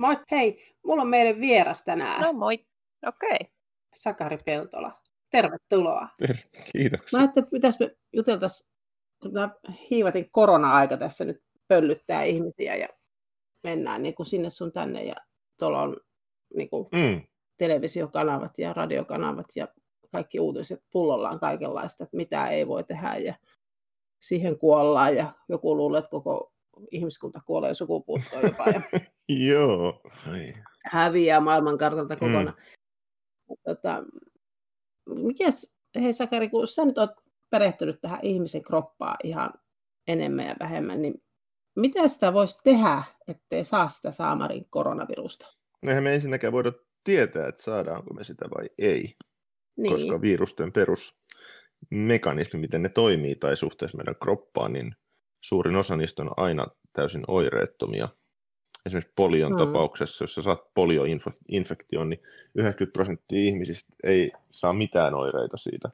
Moi, hei, mulla on meille vieras tänään. No moi, okei. Okay. Sakari Peltola. Tervetuloa. Ter- kiitoksia. Mä ajattelin, että pitäisi me juteltaisiin, kun hiivatin korona-aika tässä nyt pöllyttää ihmisiä ja mennään niin kuin sinne sun tänne ja tuolla on niin kuin Mm. televisiokanavat ja radiokanavat ja kaikki uutiset pullollaan kaikenlaista, että mitä ei voi tehdä ja siihen kuollaan ja joku luulee, että koko ihmiskunta kuolee sukupuuttoon jopa ja Joo. Ai. häviää maailmankartalta kokonaan. Mm. Tota, mikäs, hei Sakari, kun sä nyt oot perehtynyt tähän ihmisen kroppaan ihan enemmän ja vähemmän, niin mitä sitä voisi tehdä, ettei saa sitä saamarin koronavirusta? Eihän me ensinnäkään voida tietää, että saadaanko me sitä vai ei, Niin, koska virusten perusmekanismi, miten ne toimii tai suhteessa meidän kroppaan, niin suurin osa niistä on aina täysin oireettomia. Esimerkiksi polion Mm. tapauksessa, jos sä saat polioinfektion, niin 90 prosenttia ihmisistä ei saa mitään oireita siitä.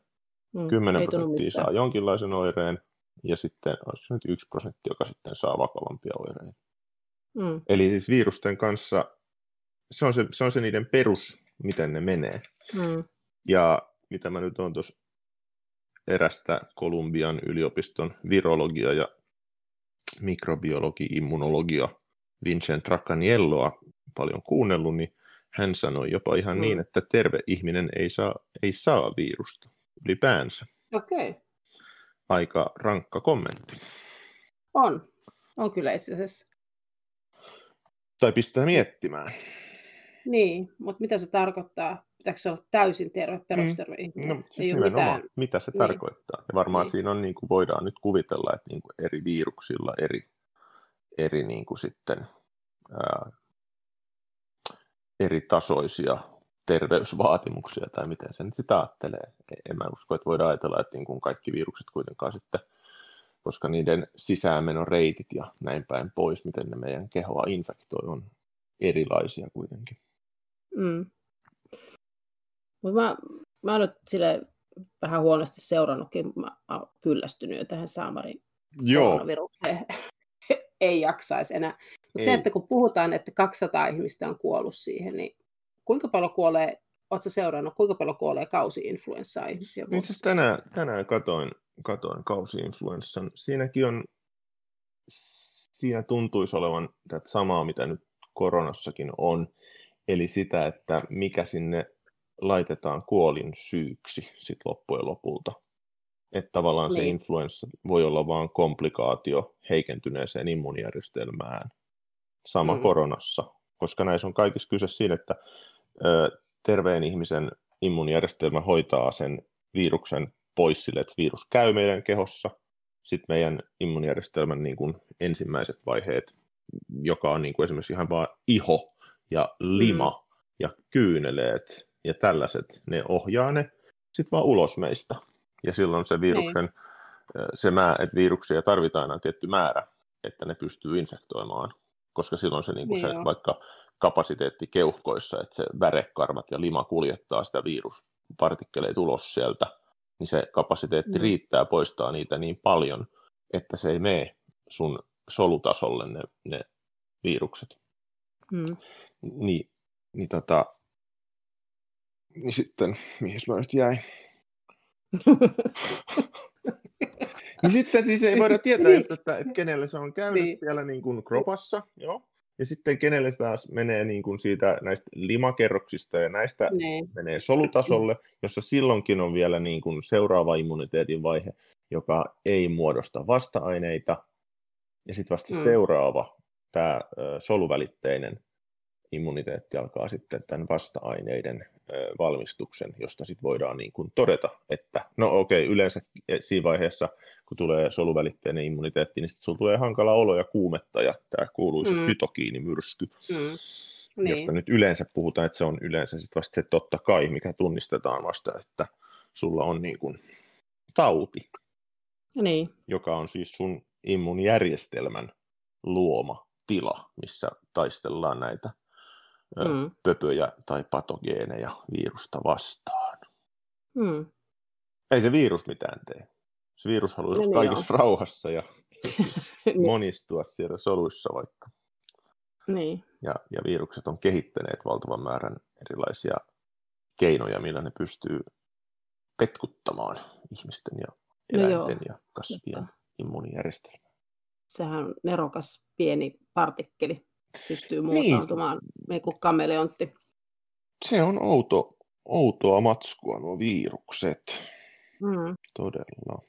mm, 10 ei tunnu prosenttia saa jonkinlaisen oireen, ja sitten on se nyt 1 prosentti, joka sitten saa vakavampia oireita. Mm, Eli siis virusten kanssa, se on se, se on se niiden perus, miten ne menee. mm, Ja mitä mä nyt on tuossa erästä Kolumbian yliopiston virologia ja mikrobiologi, immunologia Vincent Raccanielloa paljon kuunnellut, niin hän sanoi jopa ihan Mm. niin, että terve ihminen ei saa, ei saa virusta ylipäänsä. Okei, okay. Aika rankka kommentti. on. On kyllä itse asiassa. Tai pistää miettimään. Niin, mutta mitä se tarkoittaa? Pitääkö se olla täysin terve, perusterve ihminen? No, siis ei mitään. mitä se Niin. tarkoittaa. Ja varmaan Niin. siinä on, niin kuin voidaan nyt kuvitella, että niin kuin eri viruksilla eri, eri niin kuin sitten, ää, eri tasoisia terveysvaatimuksia, tai miten se nyt sitä ajattelee. E- En mä usko, että voidaan ajatella, että niin kuin kaikki virukset kuitenkaan sitten, koska niiden sisäänmenoreitit ja näin päin pois, miten ne meidän kehoa infektoi, on erilaisia kuitenkin. Mm. Mut mä, mä oon nyt sille vähän huonosti seurannutkin. Mä oon kyllästynyt jo tähän saamarin koronavirukseen. ei jaksaisi enää. Mutta se, että kun puhutaan, että 200 ihmistä on kuollut siihen, niin kuinka paljon kuolee, ootko seurannut, kuinka paljon kuolee kausi-influenssaa ihmisiä vuodessa? tänään, tänään katoin, katoin kausi-influenssan. Siinäkin on, siinä tuntuisi olevan tätä samaa, mitä nyt koronassakin on. Eli sitä, että mikä sinne laitetaan kuolin syyksi sit loppujen lopulta. Että tavallaan se Niin. influenssa voi olla vain komplikaatio heikentyneeseen immunijärjestelmään. Sama Mm. koronassa, koska näissä on kaikissa kyse siinä, että ö, terveen ihmisen immunijärjestelmä hoitaa sen viruksen pois sille, että virus käy meidän kehossa. Sitten meidän immunijärjestelmän niin kuin ensimmäiset vaiheet, joka on niin kuin esimerkiksi ihan vaan iho ja lima mm. ja kyyneleet ja tällaiset, ne ohjaa ne sitten vaan ulos meistä. Ja silloin se viruksen, ö, se mä, että viruksia tarvitaan aina tietty määrä, että ne pystyy infektoimaan, koska silloin se, niin kuin Niin se vaikka kapasiteetti keuhkoissa, että se värekarvat ja lima kuljettaa sitä viruspartikkeleita ulos sieltä, niin se kapasiteetti Mm. riittää poistaa niitä niin paljon, että se ei mene sun solutasolle ne, ne virukset. Mm. Niin, niin, tota, niin sitten, mihin mä nyt jäin? Niin sitten siis ei voida tietää just, että, että kenelle se on käynyt Niin. siellä niin kuin kropassa, joo. Ja sitten kenelle se taas menee niin kuin siitä näistä limakerroksista ja näistä niin. menee solutasolle, jossa silloinkin on vielä niin kuin seuraava immuniteetin vaihe, joka ei muodosta vasta-aineita. Ja sitten vasta Mm. seuraava, tämä soluvälitteinen immuniteetti alkaa sitten tämän vasta-aineiden valmistuksen, josta sitten voidaan niin kuin todeta, että no okei, okay, yleensä siinä vaiheessa, kun tulee soluvälitteinen immuniteetti, niin sitten sulla tulee hankala olo ja kuumetta ja tämä kuuluisa Mm. mm. fytokiinimyrsky, Mm. niin. josta nyt yleensä puhutaan, että se on yleensä sitten vasta se totta kai, mikä tunnistetaan vasta, että sulla on niin kuin tauti, niin. joka on siis sun immunjärjestelmän luoma tila, missä taistellaan näitä mm. Pöpöjä tai patogeeneja virusta vastaan. Mm. Ei se virus mitään tee. Se virus haluaisi No niin kaikessa rauhassa ja Niin. monistua siellä soluissa vaikka. Niin. Ja, ja virukset on kehittäneet valtavan määrän erilaisia keinoja, millä ne pystyy petkuttamaan ihmisten ja No eläinten joo, ja kasvien totta. immuunijärjestelmää. Sehän on nerokas pieni partikkeli. Pystyy Niin. muuntautumaan niin kuin kameleontti. Se on outo, outoa matskua nuo virukset, Mm. todella.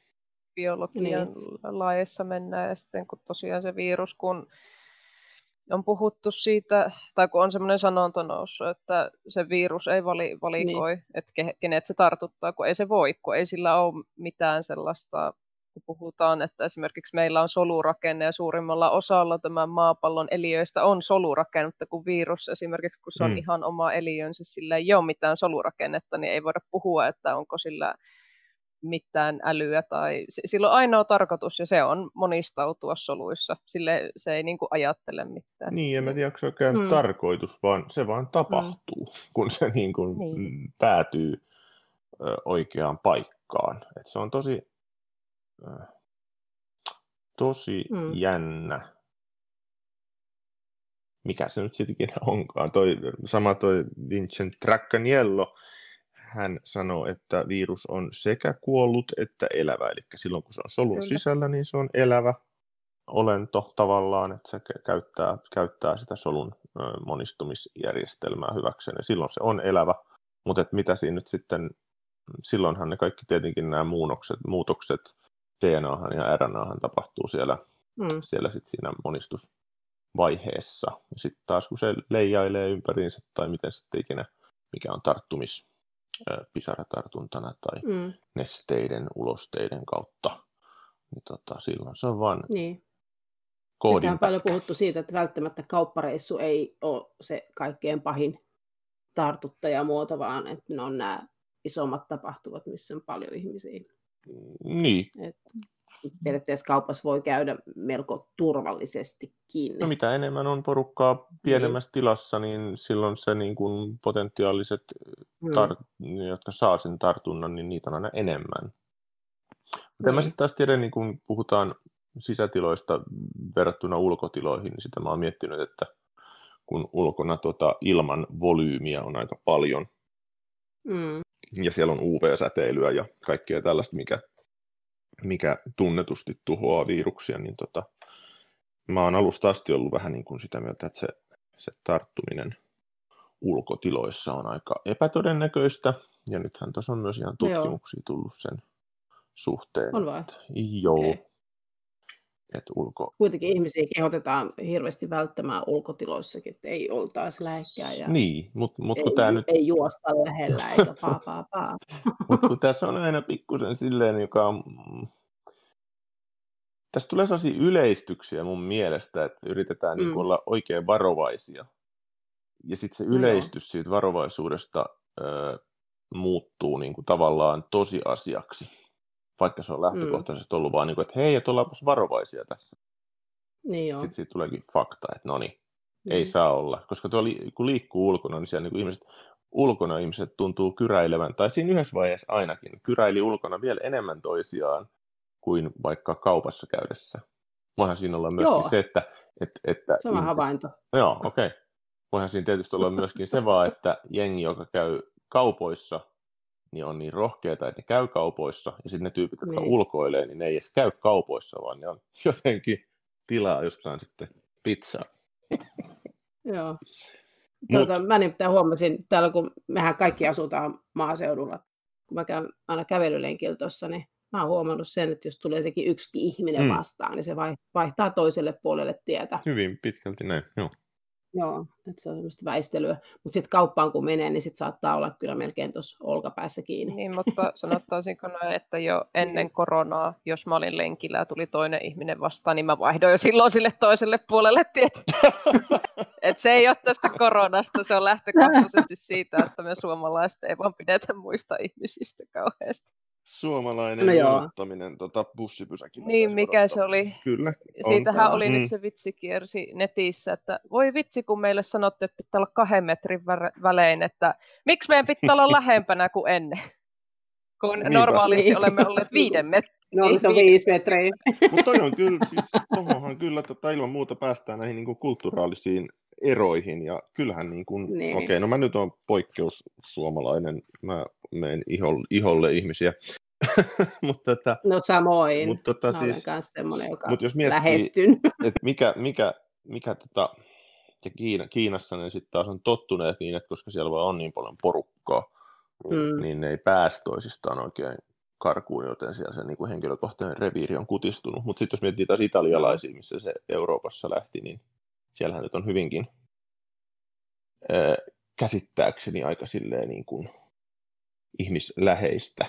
biologian laajassa mennään ja sitten kun tosiaan se virus, kun on puhuttu siitä, tai kun on semmoinen sanonta noussut, että se virus ei vali, valikoi, niin. että ke, kenet se tartuttaa, kun ei se voi, kun ei sillä ole mitään sellaista, kun puhutaan, että esimerkiksi meillä on solurakenne ja suurimmalla osalla tämän maapallon eliöistä on solurakenne, mutta kun virus esimerkiksi, kun se on Mm. ihan oma eliönsä, sillä ei ole mitään solurakennetta, niin ei voida puhua, että onko sillä mitään älyä tai sillä on ainoa tarkoitus ja se on monistautua soluissa. Sille se ei niin kuin ajattele mitään. Niin, en mä tiedä, onko se oikein Mm. mm. tarkoitus, vaan se vaan tapahtuu, mm. kun se niin kuin Niin. niin. päätyy ö, oikeaan paikkaan. Et se on tosi, tosi Mm. jännä. Mikä se nyt sittenkin onkaan. Toi, sama toi Vincent Traccaniello, hän sanoo, että virus on sekä kuollut että elävä. Eli silloin kun se on solun Kyllä. sisällä, niin se on elävä olento tavallaan, että se kä- käyttää, käyttää sitä solun monistumisjärjestelmää hyväkseen. Ja silloin se on elävä. Mutta et mitä siinä nyt sitten, silloinhan ne kaikki tietenkin nämä muunnokset, muutokset DNAhan ja RNAhan tapahtuu siellä, Mm. siellä sit siinä monistusvaiheessa. Ja sitten taas kun se leijailee ympäriinsä tai miten sitten ikinä, mikä on tarttumis pisaratartuntana tai Mm. nesteiden, ulosteiden kautta, niin tota, silloin se on vaan Niin. koodin on paljon puhuttu siitä, että välttämättä kauppareissu ei ole se kaikkein pahin tartuttajamuoto, vaan että ne on nämä isommat tapahtumat, missä on paljon ihmisiä. Niin, Et periaatteessa kaupassa voi käydä melko turvallisestikin. no mitä enemmän on porukkaa pienemmässä tilassa, niin silloin se niin kuin potentiaaliset, Mm. tar- jotka saa sen tartunnan, niin niitä on aina enemmän. Mutta en mä Niin. sitten taas tiedä, niin kun puhutaan sisätiloista verrattuna ulkotiloihin, niin sitä mä oon miettinyt, että kun ulkona tota ilman volyymiä on aika paljon, Mm. Ja siellä on UV-säteilyä ja kaikkea tällaista, mikä, mikä tunnetusti tuhoaa viruksia, niin tota, mä oon alusta asti ollut vähän niin kuin sitä mieltä, että se, se tarttuminen ulkotiloissa on aika epätodennäköistä, ja nythän tuossa on myös ihan No tutkimuksia tullut sen suhteen. On että Joo, okay. Että ulko... Kuitenkin ihmisiä kehotetaan hirveästi välttämään ulkotiloissakin, että ei oltaisi lähekkään ja Niin, mutta mut ei, kun tämä nyt ei juosta lähellä eikä paa paa paa. Mutta kun tässä on aina pikkusen silleen, joka on... Tässä tulee sellaisia yleistyksiä mun mielestä, että yritetään mm. niin olla oikein varovaisia. Ja sitten se No yleistys siitä varovaisuudesta ö, muuttuu niin kuin tavallaan tosiasiaksi. Vaikka se on lähtökohtaisesti ollut vaan niin kuin, että hei, että ollaanpas varovaisia tässä. Niin joo. Sitten siitä tuleekin fakta, että no niin, ei Mm. saa olla. Koska tuo, li- kun liikkuu ulkona, niin siellä niin kuin ihmiset, ulkona ihmiset tuntuu kyräilevän, tai siinä yhdessä vaiheessa ainakin, kyräili ulkona vielä enemmän toisiaan kuin vaikka kaupassa käydessä. Voihan siinä olla myöskin Joo. se, että... että, että Sama havainto. Joo, okei. Okay. Voihan siinä tietysti olla myöskin se vaan, että jengi, joka käy kaupoissa, niin on niin rohkeita, että ne käy kaupoissa, ja sitten ne tyypit, jotka Niin. ulkoilee, niin ne ei edes käy kaupoissa, vaan ne on jotenkin tilaa jostain sitten pizzaa. Joo. Mut- Tuota, mä nimittäin huomasin, täällä kun mehän kaikki asutaan maaseudulla, kun mä käyn aina kävelylenkillä tuossa, niin mä oon huomannut sen, että jos tulee sekin yksi ihminen Mm. vastaan, niin se vai- vaihtaa toiselle puolelle tietä. Hyvin pitkälti näin, joo. Joo, että se on semmoista väistelyä. Mutta sitten kauppaan kun menee, niin sitten saattaa olla kyllä melkein tuossa olkapäässä kiinni. Niin, mutta sanottaisinko näin, että jo ennen koronaa, jos mä olin lenkillä ja tuli toinen ihminen vastaan, niin mä vaihdoin jo silloin sille toiselle puolelle tiet. Et se ei ole tästä koronasta, se on lähtökohtaisesti siitä, että me suomalaiset ei vaan pidetä muista ihmisistä kauheasti. Suomalainen No joo. jonottaminen tota, bussipysäkillä. Niin, mikä se oli? Kyllä. on. Siitähän oli Mm. nyt se vitsi kiersi netissä, että voi vitsi, kun meille sanottiin, että pitää olla kahden metrin vä- välein, että miksi meidän pitää olla lähempänä kuin ennen? Kun Niinpä. normaalisti Niin. olemme olleet viiden metrin. No, se on Niin, viisi metriä. Mutta toi on kyllä, siis tohonhan kyllä tota, ilman muuta päästään näihin niinku kulttuuraalisiin eroihin. Ja kyllähän niin kuin, niin. okei, okay, no mä nyt on poikkeus suomalainen, mä menen iholle, iholle ihmisiä. mutta tota, no samoin, mutta tota, mä siis, olen semmoinen, joka mutta jos miettii, lähestyn. että mikä, mikä, mikä tota, ja Kiina, Kiinassa ne sitten taas on tottuneet niin, että koska siellä vaan on niin paljon porukkaa, niin, mm. niin ne ei pääse toisistaan oikein karkuun, joten siellä se niin kuin henkilökohtainen reviiri on kutistunut. Mutta sitten jos miettii taas italialaisia, missä se Euroopassa lähti, niin siellähän nyt on hyvinkin ää, käsittääkseni aika silleen niin kuin ihmisläheistä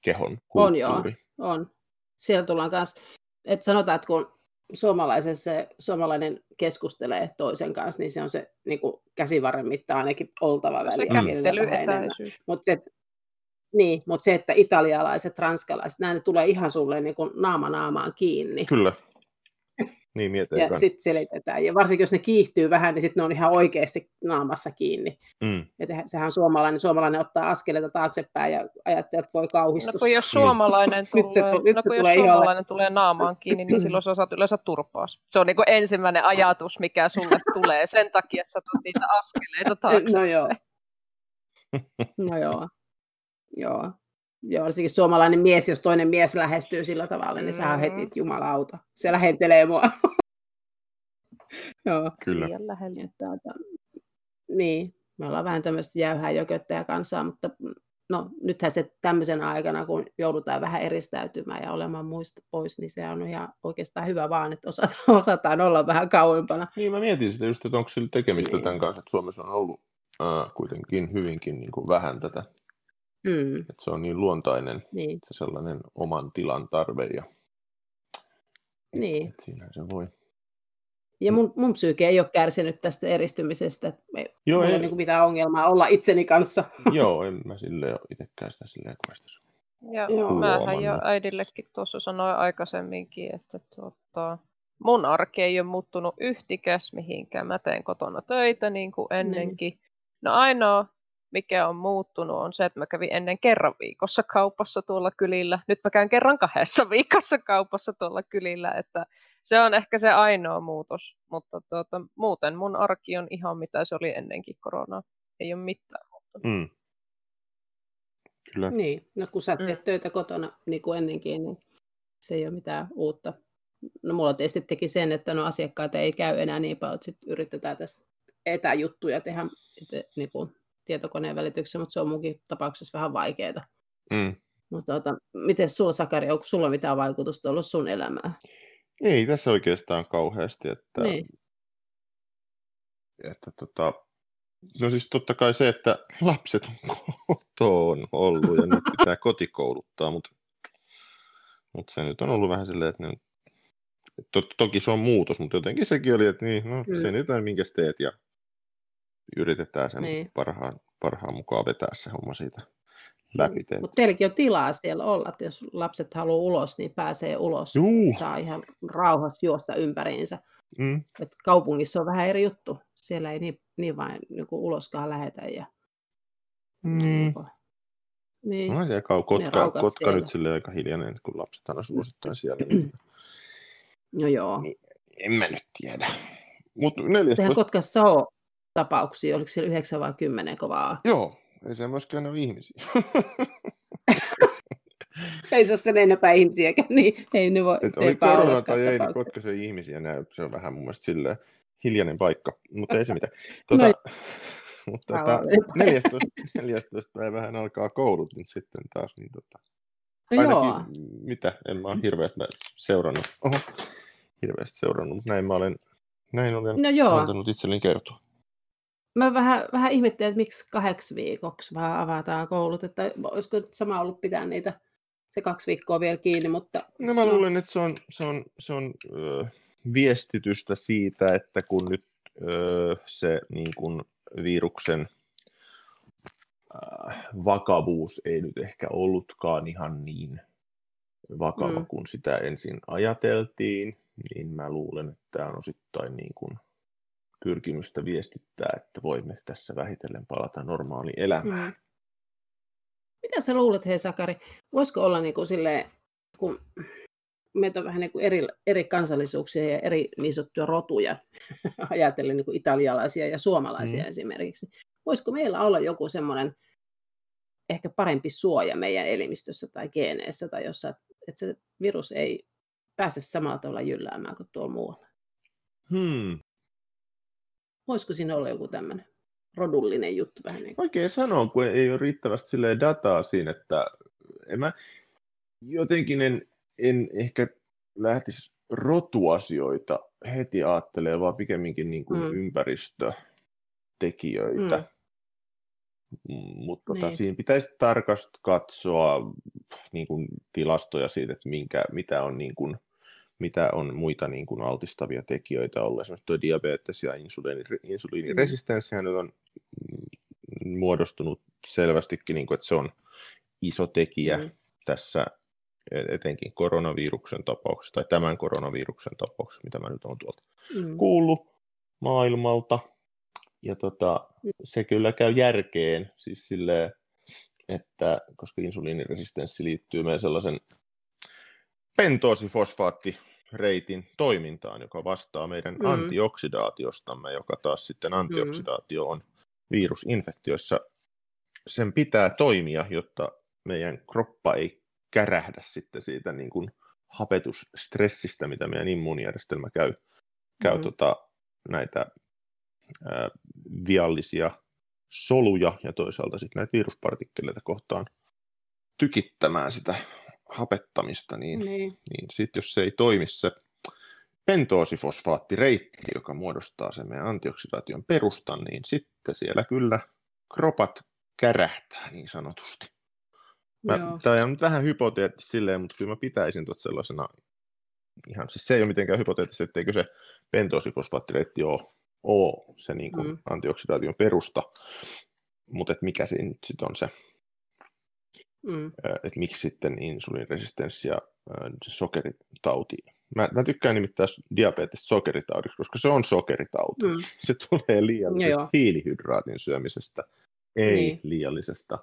kehon kulttuuri. On joo, on. Siellä tullaan kanssa, että sanotaan, että kun suomalaisen se, suomalainen keskustelee toisen kanssa, niin se on se niin kuin käsivarren mitta ainakin oltava väli. Se. Mutta se, niin, mutta se, että italialaiset, ranskalaiset, nämä tulee ihan sulle niin kuin naama naamaan kiinni. Kyllä. Niin mietitään. Ja sitten selitetään. Ja varsinkin jos ne kiihtyy vähän, niin sitten ne on ihan oikeasti naamassa kiinni. Mm. Ja sehän on suomalainen. Suomalainen ottaa askeleita taaksepäin ja ajattelee, että voi kauhistus. No kun jos suomalainen tulee, nyt se, nyt no, kun jos suomalainen tulee naamaan kiinni, niin silloin sä saat yleensä turpaas. Se on niin kuin ensimmäinen ajatus, mikä sulle tulee. Sen takia sä tulet niitä askeleita taaksepäin. No joo. No joo. Joo. Joo, varsinkin suomalainen mies, jos toinen mies lähestyy sillä tavalla, niin sehän on heti, että jumalauta. Se lähentelee mua. Joo. Kyllä. Että, että, niin, me ollaan vähän tämmöistä jäyhää jököttäjä kanssa, mutta no, nythän se tämmöisen aikana, kun joudutaan vähän eristäytymään ja olemaan muista pois, niin se on ihan oikeastaan hyvä vaan, että osataan, osataan olla vähän kauempana. Niin, mä mietin sitä just, että onko sillä tekemistä niin. tämän kanssa, että Suomessa on ollut äh, kuitenkin hyvinkin niin kuin vähän tätä Mm. Että se on niin luontainen, niin. se sellainen oman tilan tarve. Ja... Niin. Siinä se voi. Ja mun, mun psyyke ei ole kärsinyt tästä eristymisestä. Ei, Joo, ei ole niin mitään ongelmaa olla itseni kanssa. Joo, en mä sille ole itsekään sitä silleen kovasti Ja Joo. mähän jo äidillekin tuossa sanoin aikaisemminkin, että tuota, mun arki ei ole muuttunut yhtikäs mihinkään. Mä teen kotona töitä niin kuin ennenkin. Niin. No ainoa mikä on muuttunut, on se, että mä kävin ennen kerran viikossa kaupassa tuolla kylillä. Nyt mä käyn kerran kahdessa viikossa kaupassa tuolla kylillä, että se on ehkä se ainoa muutos. Mutta tuota, muuten mun arki on ihan mitä se oli ennenkin koronaa. Ei ole mitään muuttunut. Mm. Kyllä. Niin, no kun sä teet mm. töitä kotona niin kuin ennenkin, niin se ei ole mitään uutta. No mulla tietysti teki sen, että no asiakkaita ei käy enää niin paljon, että sitten yritetään tässä etäjuttuja tehdä niin kuin tietokoneen välityksessä, mutta se on munkin tapauksessa vähän vaikeaa. Mm. Mutta tota, miten sulla, Sakari, onko sulla mitään vaikutusta ollut sun elämään? Ei tässä oikeastaan kauheasti, että, niin. että tota, no siis totta kai se, että lapset on kotoon ollut ja nyt pitää kotikouluttaa, mutta, mutta se nyt on ollut vähän silleen, että ne, to, toki se on muutos, mutta jotenkin sekin oli, että niin, no, mm. se nyt on minkä teet ja yritetään sen niin. parhaan, parhaan mukaan vetää se homma siitä läpi. Mm. Mutta teilläkin on tilaa siellä olla, että jos lapset haluaa ulos, niin pääsee ulos. Juu. Saa ihan rauhassa juosta ympäriinsä. Mm. Et kaupungissa on vähän eri juttu. Siellä ei niin, niin vain niin uloskaan lähetä. Ja, mm. niin. niin. No, ja kotka, kotka nyt sille aika hiljainen, kun lapset aina suosittain siellä. Niin... No joo. Niin, en mä nyt tiedä. Mutta 14... Eihän Kotkassa ole tapauksia, oliko siellä 9 vai 10 kovaa? Joo, ei se myöskään ole ihmisiä. ei se ole sen enempää ihmisiäkään, niin ei ne voi. oli korona tai ei, niin kotka se ihmisiä näy. Se on vähän mun mielestä silleen hiljainen paikka, mutta ei se mitään. Tuota, no, mutta tota, 14, 14 päivähän alkaa koulut, niin sitten taas niin tota, no ainakin, Joo. mitä, en mä ole hirveästi seurannut, oho, hirveästi seurannut, mutta näin mä olen, näin olen no joo. antanut itselleni kertoa mä vähän, vähän ihmettelin, että miksi kahdeksi viikoksi vaan avataan koulut, että olisiko sama ollut pitää niitä se kaksi viikkoa vielä kiinni, mutta... No mä no. luulen, että se on, se on, se on ö, viestitystä siitä, että kun nyt ö, se niin kun viruksen ö, vakavuus ei nyt ehkä ollutkaan ihan niin vakava mm. kuin sitä ensin ajateltiin, niin mä luulen, että tämä on osittain niin kuin pyrkimystä viestittää, että voimme tässä vähitellen palata normaaliin elämään. Mm. Mitä sä luulet, hei Sakari, voisiko olla niin kuin silleen, kun meitä on vähän niin kuin eri, eri kansallisuuksia ja eri niin sanottuja rotuja, ajatellen niin kuin italialaisia ja suomalaisia mm. esimerkiksi. Voisiko meillä olla joku semmoinen ehkä parempi suoja meidän elimistössä tai geeneissä tai jossain, että se virus ei pääse samalla tavalla jylläämään kuin tuolla muualla? Hmm. Voisiko siinä olla joku tämmöinen rodullinen juttu vähän niin kuin? Oikein sanoa, kun ei ole riittävästi dataa siinä, että en mä jotenkin en, en ehkä lähtisi rotuasioita heti ajattelee, vaan pikemminkin niin kuin mm. ympäristötekijöitä. Mm. Mutta tota, niin. siinä pitäisi tarkasti katsoa niin kuin, tilastoja siitä, että minkä, mitä on niin kuin, mitä on muita niin kuin altistavia tekijöitä ollut. Esimerkiksi tuo diabetes ja insuliini, insuliiniresistenssi mm. on muodostunut selvästikin, niin kuin, että se on iso tekijä mm. tässä etenkin koronaviruksen tapauksessa, tai tämän koronaviruksen tapauksessa, mitä mä nyt olen tuolta mm. kuullut maailmalta. Ja tota, mm. se kyllä käy järkeen, siis silleen, että koska insuliiniresistenssi liittyy meidän sellaisen pentoosifosfaattireitin toimintaan, joka vastaa meidän mm. antioksidaatiostamme, joka taas sitten mm. antioksidaatio on virusinfektioissa. Sen pitää toimia, jotta meidän kroppa ei kärähdä sitten siitä niin kuin hapetusstressistä, mitä meidän immuunijärjestelmä käy, käy mm. tota, näitä ää, viallisia soluja ja toisaalta sitten näitä viruspartikkeleita kohtaan tykittämään sitä hapettamista, niin, niin. niin sitten jos se ei toimi se pentoosifosfaattireitti, joka muodostaa sen meidän antioksidaation perustan, niin sitten siellä kyllä kropat kärähtää niin sanotusti. tämä on nyt vähän hypoteettista silleen, mutta kyllä mä pitäisin tuot sellaisena, ihan, siis se ei ole mitenkään hypoteettista, etteikö se pentoosifosfaattireitti ole, ole se niin kuin mm. antioksidaation perusta, mutta et mikä siinä nyt sitten on se Mm. Että miksi sitten insuliiniresistenssi ja se sokeritauti. Mä, mä tykkään nimittää diabetes sokeritaudiksi, koska se on sokeritauti. Mm. Se tulee liiallisesta no hiilihydraatin syömisestä, ei niin. liiallisesta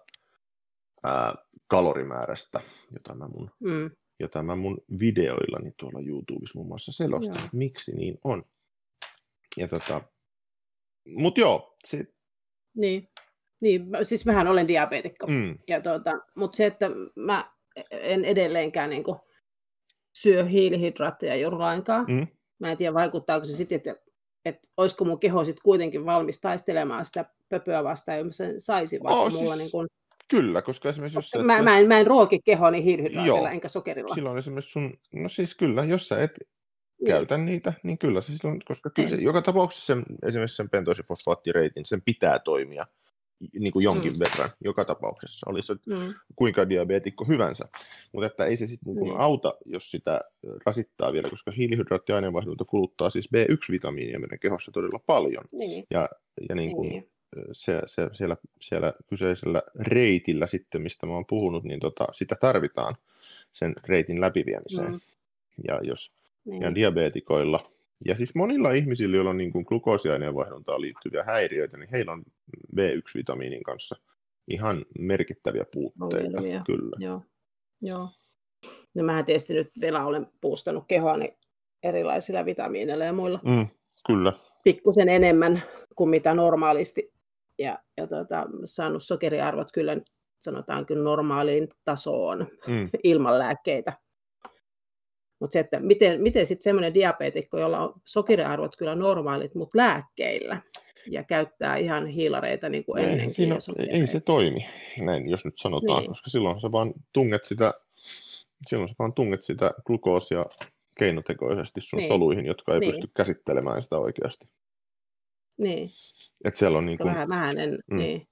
ää, kalorimäärästä, jota mä mun, mm. jota mä mun videoillani tuolla YouTubessa muun muassa selostan, joo. miksi niin on. Ja tota, mut joo, se, niin. Niin, siis mähän olen diabeetikko. Mm. Ja tuota, mutta se, että mä en edelleenkään niin kuin, syö hiilihydraatteja juuri lainkaan. Mm. Mä en tiedä, vaikuttaako se sitten, että, että olisiko mun keho sitten kuitenkin valmis taistelemaan sitä pöpöä vastaan, jos mä sen saisin, vaikka oh, mulla siis... niin kuin, Kyllä, koska esimerkiksi jos sä et... mä, mä, en, mä en ruoki kehoni hiilihydraatilla Joo. enkä sokerilla. Silloin esimerkiksi sun, no siis kyllä, jos sä et niin. käytä niitä, niin kyllä se silloin, koska kyllä se, joka tapauksessa sen, esimerkiksi sen pentoosifosfaattireitin, sen pitää toimia niin kuin jonkin mm. verran joka tapauksessa, olisi mm. kuinka diabeetikko hyvänsä. Mutta että ei se sitten niin mm. auta, jos sitä rasittaa vielä, koska hiilihydraattiaineenvaihdunta kuluttaa siis B1-vitamiinia meidän kehossa todella paljon. Niin. Ja, ja niin kuin niin. Se, se, siellä, siellä kyseisellä reitillä sitten, mistä mä oon puhunut, niin tota, sitä tarvitaan sen reitin läpiviemiseen. Mm. Ja jos niin. ja diabeetikoilla ja siis monilla ihmisillä, joilla on niin kuin glukoosiaineenvaihduntaan liittyviä häiriöitä, niin heillä on B1-vitamiinin kanssa ihan merkittäviä puutteita. Ongelmia. Kyllä. Joo. Joo. No mä tietysti nyt vielä olen puustanut kehoani erilaisilla vitamiineilla ja muilla. Mm, kyllä. Pikkusen enemmän kuin mitä normaalisti. Ja, ja tuota, saanut sokeriarvot kyllä sanotaan kyllä normaaliin tasoon mm. ilman lääkkeitä. Mutta se, että miten, miten sitten semmoinen diabeetikko, jolla on sokeriarvot kyllä normaalit, mutta lääkkeillä, ja käyttää ihan hiilareita niin kuin ennenkin. Siinä, ei se toimi, näin jos nyt sanotaan, niin. koska silloin sä vaan tunget sitä, silloin sä vaan tunget sitä glukoosia keinotekoisesti sun niin. soluihin, jotka ei niin. pysty käsittelemään sitä oikeasti. Niin. Et siellä on niin kuin... Vähän, vähän en, mm. niin.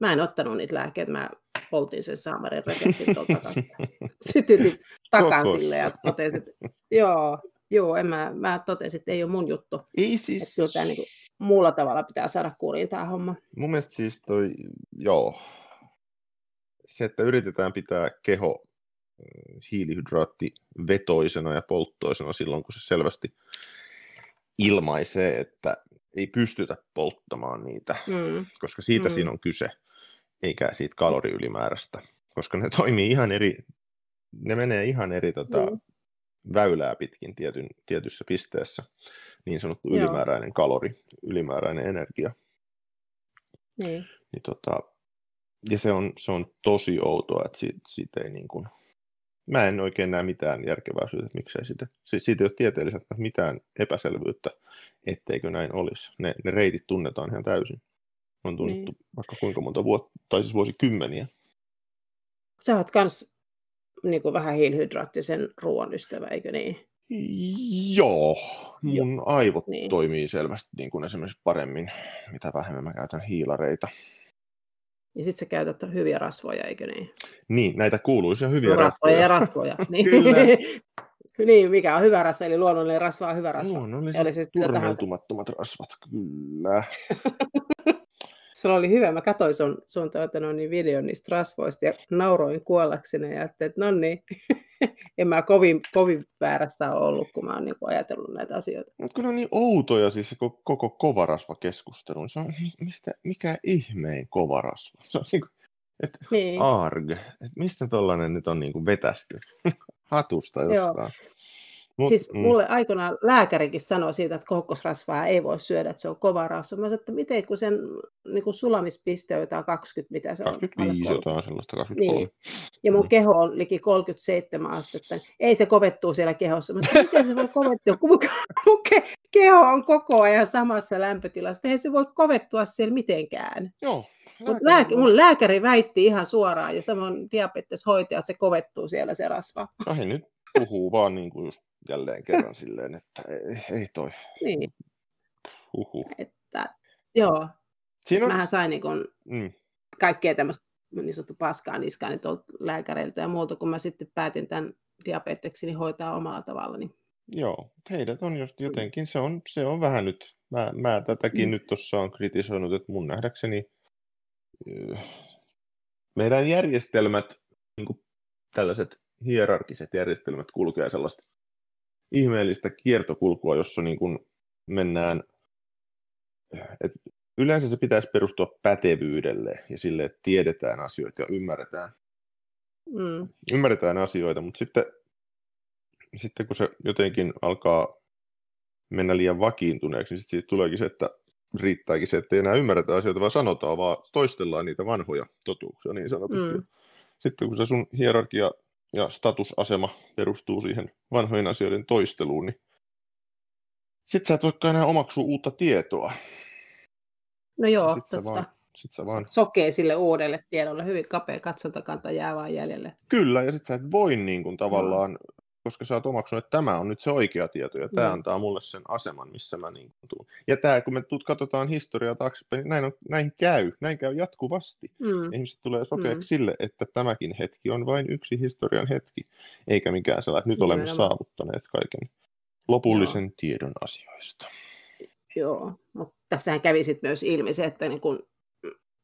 Mä en ottanut niitä lääkkeitä, mä poltin sen saamarin reseptin tuolta Sytytin takan sille ja totesin, että joo, joo en mä, mä totesin, että ei ole mun juttu. Ei siis... Että kyllä tämä niin kuin, muulla tavalla pitää saada kuriin tämä homma. Mun mielestä siis toi, joo, se, että yritetään pitää keho mm, hiilihydraattivetoisena ja polttoisena silloin, kun se selvästi ilmaisee, että ei pystytä polttamaan niitä, mm. koska siitä mm. siinä on kyse eikä siitä kaloriylimäärästä, koska ne toimii ihan eri, ne menee ihan eri tota, mm. väylää pitkin tietyn, tietyssä pisteessä, niin sanottu Joo. ylimääräinen kalori, ylimääräinen energia. Niin. niin tota, ja se on, se on tosi outoa, että siitä, siitä ei niin kuin, mä en oikein näe mitään järkevää syytä, että miksei siitä, siitä ei ole tieteellisesti mitään epäselvyyttä, etteikö näin olisi. Ne, ne reitit tunnetaan ihan täysin. On tunnettu niin. vaikka kuinka monta vuotta, tai siis vuosikymmeniä. Sä oot kans niin kuin vähän hiilihydraattisen ruoan ystävä, eikö niin? Joo, mun Joo. aivot niin. toimii selvästi niin kuin esimerkiksi paremmin, mitä vähemmän mä käytän hiilareita. Ja sitten sä käytät hyviä rasvoja, eikö niin? Niin, näitä kuuluisia hyviä no, rasvoja. ja rasvoja. niin. Kyllä. niin, mikä on hyvä rasva, eli luonnollinen rasva on hyvä rasva. Luonnolliset turmeltumattomat rasvat, kyllä. Sulla oli hyvä. Mä katsoin sun, sun tuota, no, niin videon niistä rasvoista ja nauroin kuollakseni ja ajattelin, että no niin, en mä kovin, kovin väärässä ole ollut, kun mä oon niin kuin, ajatellut näitä asioita. Mutta kyllä on niin outoja siis se koko kovarasva-keskustelu. Se on, mistä, mikä ihmeen kovarasva? Se on niin kuin, et, niin. arg. Et mistä tollanen nyt on niin kuin vetästy? Hatusta jostain. Joo. Mut, siis mm. mulle aikoinaan lääkärikin sanoi siitä, että kokkosrasvaa ei voi syödä, että se on kova rasva. Mä sanoin, että miten kun sen niin kun sulamispiste on jotain 20, mitä se 25 on? 25 jotain sellaista, 23. Niin. Ja mun mm. keho on liki 37 astetta. Ei se kovettuu siellä kehossa. Mä sanoin, miten se voi kovettua, kun mun keho on koko ajan samassa lämpötilassa. Ei se voi kovettua siellä mitenkään. Joo, Lääkäri, lääk- mun lääkäri väitti ihan suoraan, ja samoin diabeteshoitaja, että se kovettuu siellä se rasva. Ai nyt puhuu vaan niin kuin jälleen kerran silleen, että ei, ei toi. Niin. Huhu. Että, joo. Siinä on... Mähän sain niin kun mm. kaikkea tämmöistä niin sanottu paskaa niskaan tuolta lääkäreiltä ja muulta, kun mä sitten päätin tämän diabeteksini hoitaa omalla tavalla. Niin... Joo, heidät on just jotenkin, se on, se on vähän nyt, mä, mä tätäkin mm. nyt tuossa on kritisoinut, että mun nähdäkseni meidän järjestelmät, niin kuin tällaiset hierarkiset järjestelmät kulkee sellaista ihmeellistä kiertokulkua, jossa niin kuin mennään, että yleensä se pitäisi perustua pätevyydelle ja sille, että tiedetään asioita ja ymmärretään, mm. ymmärretään asioita, mutta sitten, sitten kun se jotenkin alkaa mennä liian vakiintuneeksi, niin sitten siitä tuleekin se, että riittääkin se, että ei enää ymmärretä asioita, vaan sanotaan, vaan toistellaan niitä vanhoja totuuksia niin sanotusti. Mm. Sitten kun se sun hierarkia ja statusasema perustuu siihen vanhojen asioiden toisteluun, niin sit sä et voikaan enää omaksua uutta tietoa. No joo, sit totta. Vaan, sit sä vaan... Sokee sille uudelle tiedolle, hyvin kapea katsontakanta jää vaan jäljelle. Kyllä, ja sit sä et voi niin kuin, tavallaan no koska sä oot omaksunut, että tämä on nyt se oikea tieto ja tämä mm. antaa mulle sen aseman, missä mä niin tuun. Ja tämä, kun me tuut, katsotaan historiaa taaksepäin, niin näin, on, näin käy, näin käy jatkuvasti. Mm. Ihmiset tulee sokeaksi mm. sille, että tämäkin hetki on vain yksi historian hetki, eikä mikään sellainen, että nyt olemme Nimenomaan. saavuttaneet kaiken lopullisen Joo. tiedon asioista. Joo, mutta tässähän kävi sitten myös ilmi se, että niin kun,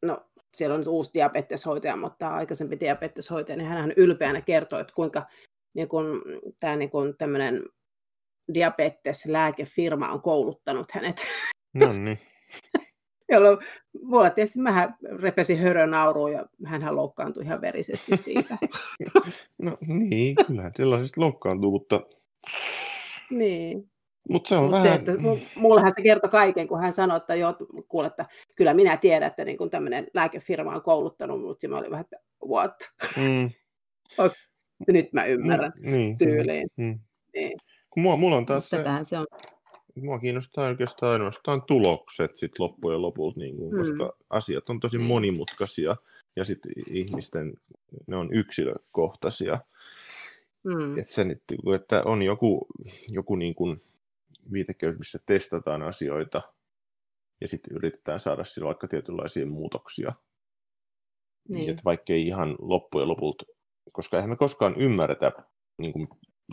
no, siellä on nyt uusi diabeteshoitaja, mutta aikaisempi diabeteshoitaja, niin hän ylpeänä kertoi, että kuinka niin kun, tämä niin kun tämmöinen diabeteslääkefirma on kouluttanut hänet. No niin. Jolloin mulla tietysti mä repesin hörönauruun ja hän loukkaantui ihan verisesti siitä. no niin, kyllähän sellaisesta loukkaantuu, mutta... niin. Mutta se on Mut vähän... Se, että mullahan se kertoi kaiken, kun hän sanoi, että joo, kuule, että kyllä minä tiedän, että niin tämmöinen lääkefirma on kouluttanut mut, ja mä olin vähän, että what? Mm. nyt mä ymmärrän mm, niin, tyyliin. Mm, niin. Kun mua, mulla on taas se, se on. Mua kiinnostaa oikeastaan ainoastaan tulokset sit loppujen lopulta, niin kuin, mm. koska asiat on tosi mm. monimutkaisia ja sitten ihmisten, ne on yksilökohtaisia. Mm. Et sen, että on joku, joku niin kuin viitekehys, missä testataan asioita ja sitten yritetään saada sillä vaikka tietynlaisia muutoksia. Niin. Että vaikka ei ihan loppujen lopulta koska eihän me koskaan ymmärretä, niin kuin,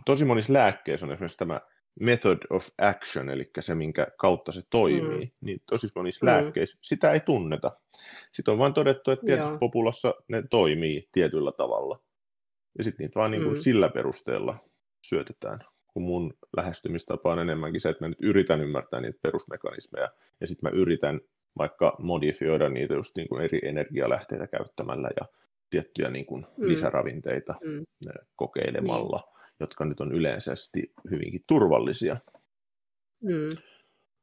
tosi monissa lääkkeissä on esimerkiksi tämä method of action, eli se, minkä kautta se toimii, mm. niin tosi monissa mm. lääkkeissä sitä ei tunneta. Sitten on vain todettu, että tietyssä Joo. populassa ne toimii tietyllä tavalla. Ja sitten niitä vaan niin kuin mm. sillä perusteella syötetään. Kun mun lähestymistapa on enemmänkin se, että mä nyt yritän ymmärtää niitä perusmekanismeja, ja sitten mä yritän vaikka modifioida niitä just niin kuin eri energialähteitä käyttämällä, ja tiettyjä niin kuin mm. lisäravinteita mm. kokeilemalla. Niin. jotka nyt on yleisesti hyvinkin turvallisia. Mm.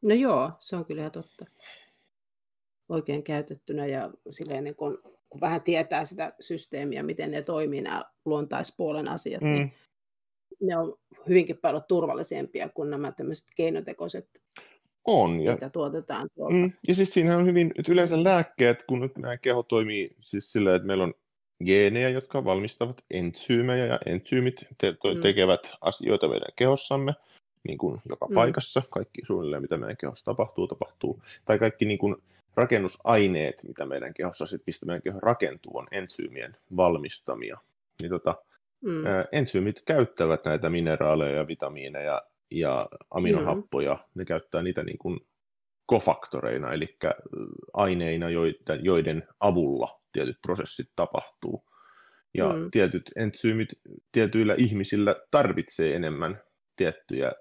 No joo, se on kyllä totta. Oikein käytettynä ja silleen niin kun, kun vähän tietää sitä systeemiä, miten ne toimii nämä luontaispuolen asiat, niin mm. niin ne on hyvinkin paljon turvallisempia kuin nämä tämmöiset keinotekoiset on. Ja, mitä tuotetaan tuolta. Mm, ja siis siinä on hyvin, että yleensä lääkkeet, kun nyt nämä keho toimii siis sillä, että meillä on geenejä, jotka valmistavat entsyymejä, ja entsyymit te- mm. tekevät asioita meidän kehossamme, niin kuin joka mm. paikassa. Kaikki suunnilleen, mitä meidän kehossa tapahtuu, tapahtuu. Tai kaikki niin kuin rakennusaineet, mitä meidän kehossa, sit, mistä meidän keho rakentuu, on entsyymien valmistamia. Niin tota, mm. entsyymit käyttävät näitä mineraaleja ja vitamiineja ja aminohappoja, mm. ne käyttää niitä niin kuin kofaktoreina, eli aineina, joiden, avulla tietyt prosessit tapahtuu. Ja mm. tietyt entsyymit tietyillä ihmisillä tarvitsee enemmän tiettyjä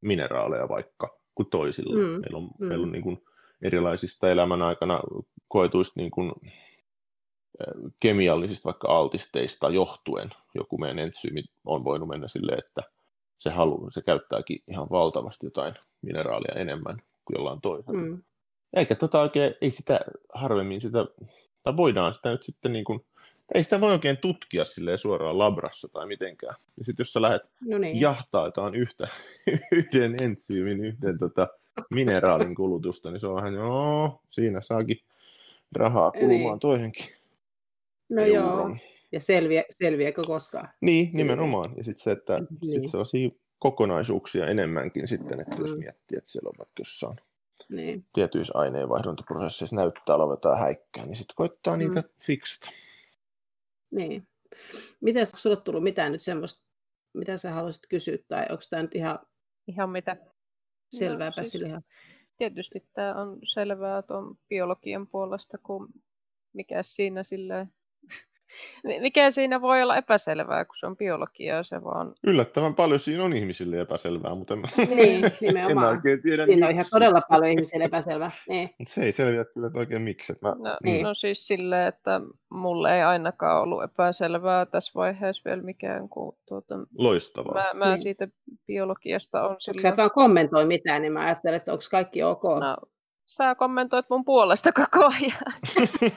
mineraaleja vaikka kuin toisilla. Mm. Meillä on, mm. meillä on niin kuin erilaisista elämän aikana koetuista niin kuin, kemiallisista vaikka altisteista johtuen joku meidän entsyymi on voinut mennä silleen, että se, halu, se käyttääkin ihan valtavasti jotain mineraalia enemmän kuin jollain toisella. Mm. Eikä tota oikein, ei sitä harvemmin sitä, tai voidaan sitä nyt sitten niin kuin, ei sitä voi oikein tutkia silleen suoraan labrassa tai mitenkään. Ja sitten jos sä lähdet no niin. jahtaataan yhtä, yhden entsyymin, yhden tota, mineraalin kulutusta, niin se on vähän, joo, siinä saakin rahaa niin. kulumaan niin. toihenkin. No euron. joo, ja selviä, selviääkö koskaan? Niin, nimenomaan. Ja sitten se, että niin. sit sellaisia kokonaisuuksia enemmänkin sitten, että mm. jos miettii, että siellä on vaikka jossain niin. tietyissä aineenvaihduntaprosesseissa näyttää olevan jotain häikkää, niin sitten koittaa mm. niitä fiksata. Niin. Miten sulle tullut mitään nyt semmoista, mitä sä haluaisit kysyä, tai onko tämä nyt ihan, ihan mitä? selvää no, siis, Tietysti tämä on selvää tuon biologian puolesta, kun mikä siinä silleen mikä siinä voi olla epäselvää, kun se on biologiaa, se vaan... Yllättävän paljon siinä on ihmisille epäselvää, mutta en, niin, nimenomaan. en oikein tiedä Siinä miksi. on ihan todella paljon ihmisille epäselvää. Niin. se ei selviä kyllä oikein miksi. Mä... No, niin. no siis silleen, että mulle ei ainakaan ollut epäselvää tässä vaiheessa vielä mikään. Kun, tuota, Loistavaa. Mä, mä niin. siitä biologiasta on silloin... Sä et vaan kommentoi mitään, niin mä ajattelen, että onko kaikki ok. No, sä kommentoit mun puolesta koko ajan.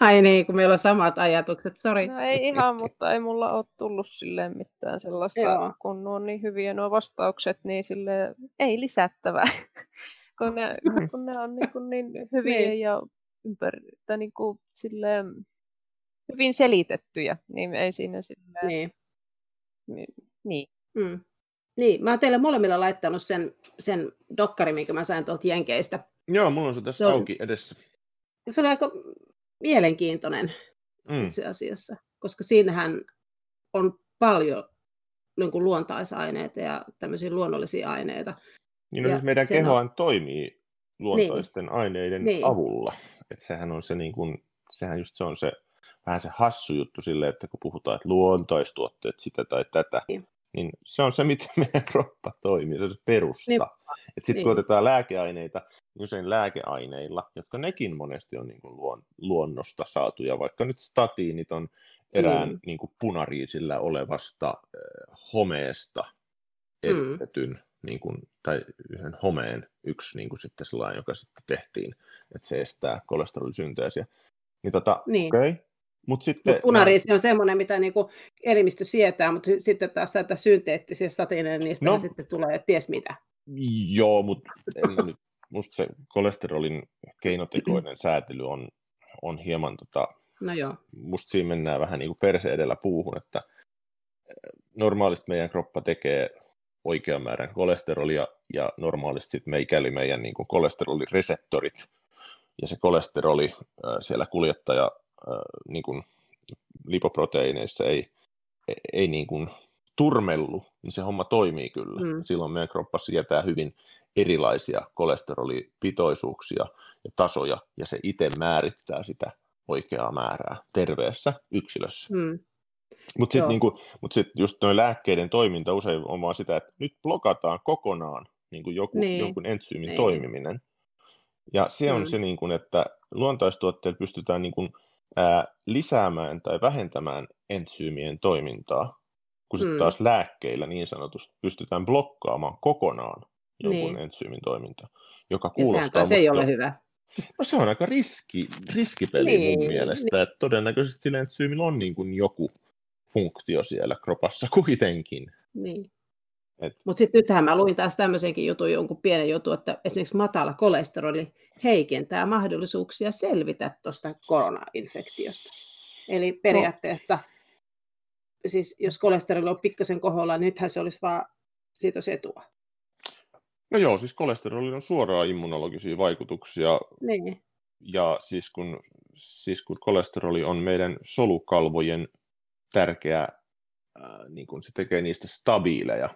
Ai niin, kun meillä on samat ajatukset, sori. No ei ihan, mutta ei mulla ole tullut silleen mitään sellaista, Joo. kun nuo on niin hyviä nuo vastaukset, niin sille ei lisättävää. kun, ne, kun ne on niin, kuin niin hyviä niin. ja ympäri, niin kuin silleen, hyvin selitettyjä, niin ei siinä silleen... Niin. Niin. Mm. Niin, mä oon teille molemmilla laittanut sen, sen dokkari, minkä mä sain tuolta Jenkeistä. Joo, mulla on se tässä se auki oli, edessä. Se oli aika mielenkiintoinen mm. itse asiassa, koska siinähän on paljon niin kuin luontaisaineita ja tämmöisiä luonnollisia aineita. Niin, no, siis meidän kehohan on... toimii luontaisten niin. aineiden niin. avulla. Et sehän on se, niin kuin, sehän just se on se vähän se hassu juttu sille, että kun puhutaan, että luontaistuotteet sitä tai tätä, niin niin se on se, miten meidän kroppa toimii, se on se perusta. Niin. Sitten niin. kun otetaan lääkeaineita, niin usein lääkeaineilla, jotka nekin monesti on niin kuin luon, luonnosta saatuja, vaikka nyt statiinit on erään mm. niin kuin punariisillä olevasta äh, homeesta eristetyn, mm. niin kuin, tai yhden homeen yksi niin kuin sitten sellainen, joka sitten tehtiin, että se estää kolesterolisynteesiä. Niin, tota, niin. Okay, Mut sitten, Mut punariisi on semmoinen, mitä niinku elimistö sietää, mutta sitten taas tätä synteettisiä statiineja, niistä no, sitten tulee ties mitä. Joo, mutta nyt, musta se kolesterolin keinotekoinen säätely on, on hieman, tota, no joo. musta siinä mennään vähän niin kuin perse edellä puuhun, että eh, normaalisti meidän kroppa tekee oikean määrän kolesterolia ja normaalisti sitten meikäli meidän niin kuin kolesterolireseptorit ja se kolesteroli eh, siellä kuljettaja niin kuin lipoproteiineissa ei, ei niin kuin turmellu, niin se homma toimii kyllä. Mm. Silloin meidän kroppa sietää hyvin erilaisia kolesterolipitoisuuksia ja tasoja, ja se itse määrittää sitä oikeaa määrää terveessä yksilössä. Mm. Mutta sitten niinku, mut sit just noin lääkkeiden toiminta usein on vaan sitä, että nyt blokataan kokonaan niinku joku, niin. jonkun entsyymin niin. toimiminen. Ja se on mm. se, niinku, että luontaistuotteet pystytään niinku, lisäämään tai vähentämään entsyymien toimintaa, kun sitten Mm. taas lääkkeillä niin sanotusti pystytään blokkaamaan kokonaan jonkun Niin. entsyymin toiminta, joka Ja sehän kuulostaa... taas ei ole hyvä. No se on aika riski, riskipeli Niin, mun mielestä, että todennäköisesti sillä entsyymillä on niin kuin joku funktio siellä kropassa kuitenkin. Niin. Et- Mutta sitten nythän mä luin taas tämmöisenkin jutun, jonkun pienen jutun, että esimerkiksi matala kolesteroli heikentää mahdollisuuksia selvitä tuosta koronainfektiosta. Eli periaatteessa, siis jos kolesteroli on pikkasen koholla, niin nythän se olisi vaan, siitä olisi etua. No joo, siis kolesterolilla on suoraan immunologisia vaikutuksia, Niin, ja siis kun, siis kun kolesteroli on meidän solukalvojen tärkeä, ää, niin kun se tekee niistä stabiileja,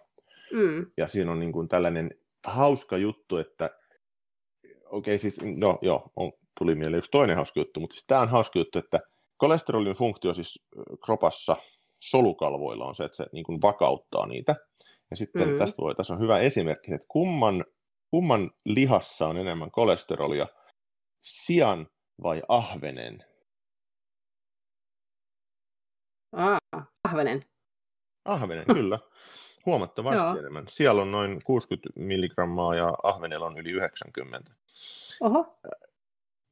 mm, ja siinä on niin kuin tällainen hauska juttu, että okei siis, no joo, on, tuli mieleen yksi toinen hauska juttu, mutta siis tämä on hauska juttu, että kolesterolin funktio siis kropassa solukalvoilla on se, että se niin kuin vakauttaa niitä. Ja sitten Mm. mm. tästä voi, tässä on hyvä esimerkki, että kumman, kumman lihassa on enemmän kolesterolia, sian vai ahvenen? Aa, ahvenen. Ahvenen, kyllä. Huomattavasti Joo. enemmän. Siellä on noin 60 milligrammaa ja ahvenella on yli 90. Oho,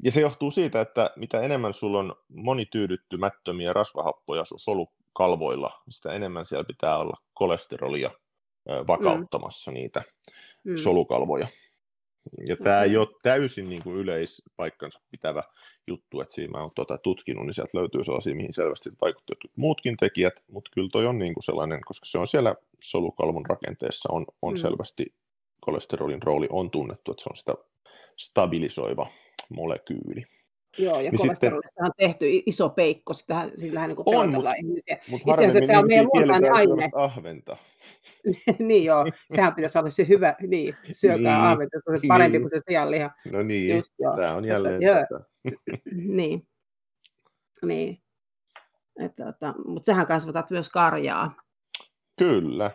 Ja se johtuu siitä, että mitä enemmän sulla on monityydyttymättömiä rasvahappoja sun solukalvoilla, niin sitä enemmän siellä pitää olla kolesterolia vakauttamassa mm. niitä mm, solukalvoja. Ja tämä ei ole täysin niin kuin yleispaikkansa pitävä juttu, että siinä oon tuota tutkinut, niin sieltä löytyy sellaisia, mihin selvästi vaikuttaa jotkut muutkin tekijät, mutta kyllä toi on niin kuin sellainen, koska se on siellä solukalvon rakenteessa, on, on Mm. mm. selvästi kolesterolin rooli on tunnettu, että se on sitä stabilisoiva molekyyli. Joo, ja Niin kolesterolista on tehty iso peikko, sitähän, sillähän niin On, pelotellaan ihmisiä. Mutta Itse asiassa se on meidän luontainen aine. ahventa. niin joo, sehän pitäisi olla se hyvä, niin, syökää Niin, ahventa, se on parempi niin. kuin se sianliha. No niin, Just joo. tämä on Että jälleen joo. tätä. niin, niin. Että, että, mutta sähän kasvatat myös karjaa. Kyllä.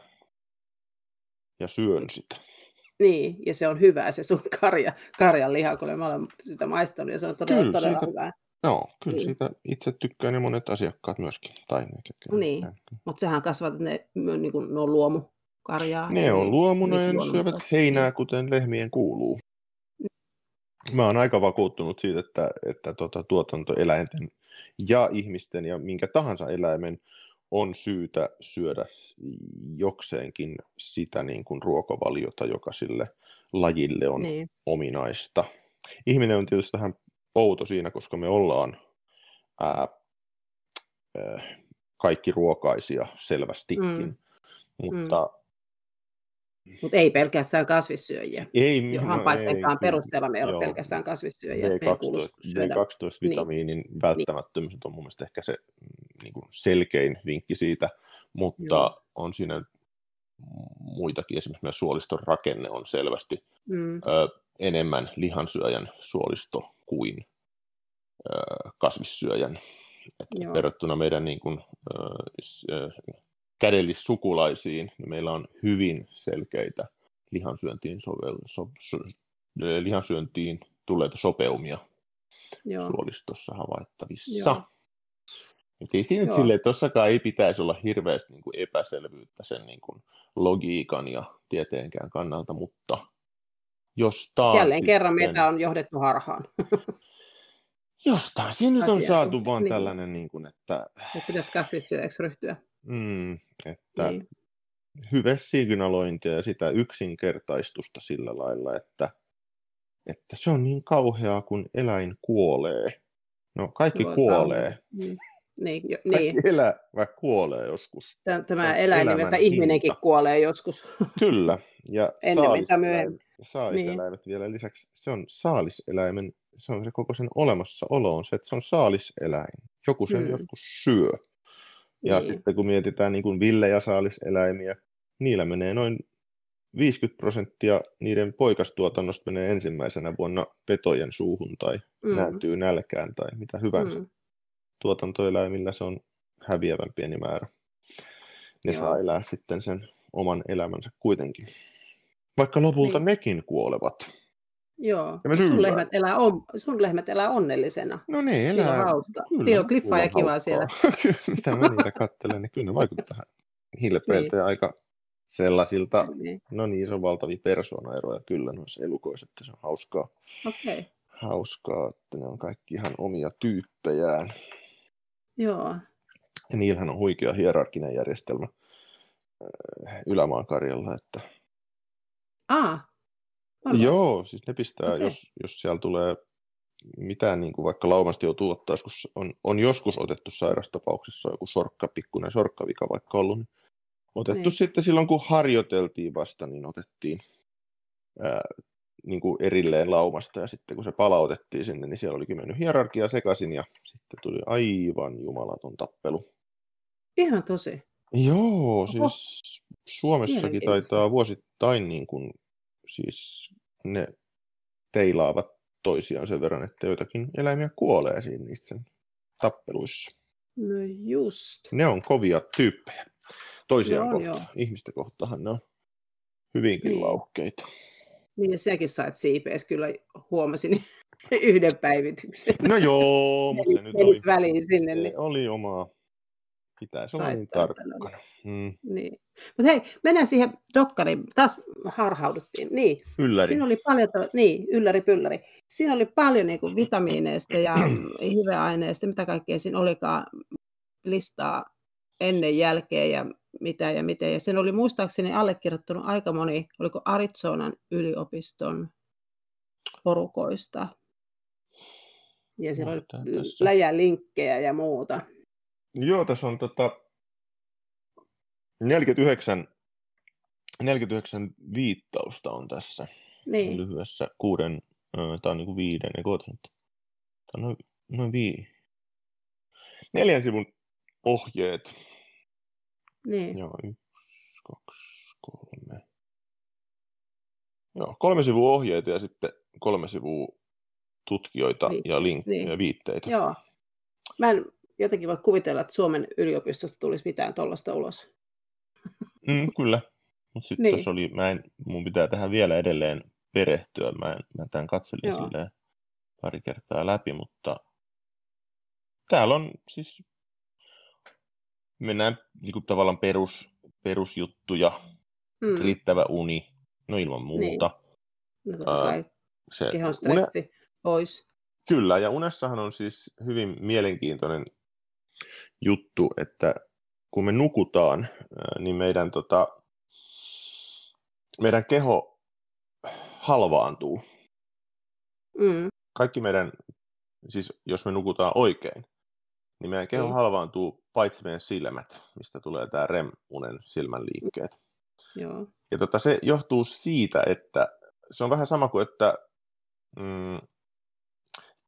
Ja syön sitä. Niin, ja se on hyvää se sun karja, karjan liha, kun mä olen sitä maistanut, ja se on todella, Kyllä, todella siitä- hyvää. Joo, kyllä Niin. siitä itse tykkään ja monet asiakkaat myöskin. Tai ne, ketkä Niin. Mutta sähän kasvatat ne, niin kuin, ne on luomukarjaa. Ne eli on luomuna ja ne syövät heinää, kuten lehmien kuuluu. Mä oon aika vakuuttunut siitä, että, että tota, tuotantoeläinten ja ihmisten ja minkä tahansa eläimen on syytä syödä jokseenkin sitä niin kuin ruokavaliota, joka sille lajille on Niin, ominaista. Ihminen on tietysti vähän outo siinä, koska me ollaan ää, ää, kaikki ruokaisia selvästikin, Mm. mutta mutta ei pelkästään kasvissyöjiä. ei, Jo no hampaittenkaan ei, kyllä. perusteella me ei ole pelkästään kasvissyöjiä. Meidän ei kuulu B12, syödä. B12-vitamiinin välttämättömyys on mun mielestä ehkä se mm, niin kuin selkein vinkki siitä, mutta Joo. on siinä muitakin, esimerkiksi meidän suoliston rakenne on selvästi Mm, ö, enemmän lihansyöjän suolisto kuin ö, kasvissyöjän. Et Joo. verrattuna meidän niin kuin, ö, kädellissukulaisiin, niin meillä on hyvin selkeitä lihansyöntiin, sovel, so, so, ö, lihansyöntiin tulleita sopeumia joo. suolistossa havaittavissa. Joo. Et ei siinä Joo. silleen, tossakaan ei pitäisi olla hirveästi niin kuin epäselvyyttä sen niin kuin logiikan ja tieteenkään kannalta, mutta jostain Jälleen kerran sitten- meitä on johdettu harhaan. Jostain siinä nyt on saatu vaan niin. tällainen, niin kuin, että, Nyt pitäisi kasvissyöjäksi ryhtyä. Mm, että Niin. hyvesignalointia ja sitä yksinkertaistusta sillä lailla, että, että se on niin kauheaa, kun eläin kuolee. No kaikki Voi kuolee. Mm. Niin, jo, Kaikki niin. elävä kuolee joskus. Tämä on eläin nimeltä ihminenkin hinta. kuolee joskus. Kyllä. Ja saaliseläimet- saaliseläimet vielä lisäksi, se on saaliseläimen, se on se koko sen olemassaolo on se, että se on saaliseläin. Joku sen Mm. joskus syö. Ja Niin. sitten kun mietitään niin kuin villejä saaliseläimiä, niillä menee noin 50 prosenttia niiden poikastuotannosta menee ensimmäisenä vuonna petojen suuhun tai Mm. nääntyy nälkään tai mitä hyvänsä. Mm. Tuotantoeläimillä se on häviävän pieni määrä. Ne Joo. saa elää sitten sen oman elämänsä kuitenkin. Vaikka lopulta Niin. nekin kuolevat. Joo. Ja sun, lehmät elää on, sun lehmät elää onnellisena. No on elää. hauska. Kyllä, Siinä on kliffaa ja on kivaa siellä. Kyllä, Mitä mä niitä katselen, niin kyllä ne vaikuttaa Hillebrand niin. aika sellaisilta, niin. no niin, se on valtavia persoonaeroja kyllä noissa elukoissa, että se on hauskaa. Okei. Okay. Hauskaa, että ne on kaikki ihan omia tyyppejään. Joo. Ja niillähän on huikea hierarkinen järjestelmä äh, ylämaan karjalla, että... Ah, Joo, siis ne pistää, okay. jos, jos siellä tulee mitään niin kuin vaikka laumasti joutuu ottaa, joskus on, on joskus otettu sairastapauksessa joku sorkka, pikkuinen sorkkavika vaikka ollut, niin otettu niin. sitten silloin, kun harjoiteltiin vasta, niin otettiin ää, niin kuin erilleen laumasta ja sitten kun se palautettiin sinne, niin siellä olikin mennyt hierarkia sekaisin ja sitten tuli aivan jumalaton tappelu. Ihan tosi. Joo, Oho. siis Suomessakin taitaa vuosittain niin kuin, siis ne teilaavat toisiaan sen verran, että joitakin eläimiä kuolee siinä niissä tappeluissa. No just. Ne on kovia tyyppejä. Toisiaan kohtaan. Ihmistä kohtaan ne on hyvinkin niin. laukkeita. Niin, ja sinäkin sait siipees kyllä huomasin yhden päivityksen. No joo, mutta se nyt oli, väliin sinne, se niin... oli omaa Pitäisi olla niin tarkkana. Mm. Niin. Mutta hei, mennään siihen dokkariin. Taas harhauduttiin. Niin. Ylläri. Siinä oli paljon, to... niin, ylläri pylläri. Siinä oli paljon niin kuin vitamiineista ja hiveaineista, mitä kaikkea siinä olikaan listaa ennen, jälkeen ja mitä ja miten. Ja sen oli muistaakseni allekirjoittanut aika moni, oliko Arizonan yliopiston porukoista. Ja siellä oli läjälinkkejä ja muuta. Joo, tässä on tota 49, 49 viittausta on tässä niin. lyhyessä kuuden, tämä on niin kuin viiden, nyt. Tämä on noin, noin vii, neljän sivun ohjeet. Niin. Joo, yksi, kaksi, kolme. Joo, kolme sivua ohjeita ja sitten kolme sivua tutkijoita niin. ja linkkejä niin. viitteitä. Joo. Mä en jotenkin voi kuvitella, että Suomen yliopistosta tulisi mitään tuollaista ulos. Mm, kyllä. Mutta sitten niin. oli, mä en, mun pitää tähän vielä edelleen perehtyä. Mä, en, mä tämän katselin silleen pari kertaa läpi, mutta täällä on siis, mennään niin kuin tavallaan perus, perusjuttuja, mm. riittävä uni, no ilman muuta. Niin. No totta kai. se, kehon stressi une... pois. Kyllä, ja unessahan on siis hyvin mielenkiintoinen juttu, että kun me nukutaan, niin meidän, tota, meidän keho halvaantuu. Mm. Kaikki meidän, siis jos me nukutaan oikein, niin meidän keho mm. halvaantuu paitsi meidän silmät, mistä tulee tämä REM-unen silmän liikkeet. Joo. Ja tota, se johtuu siitä, että se on vähän sama kuin, että mm,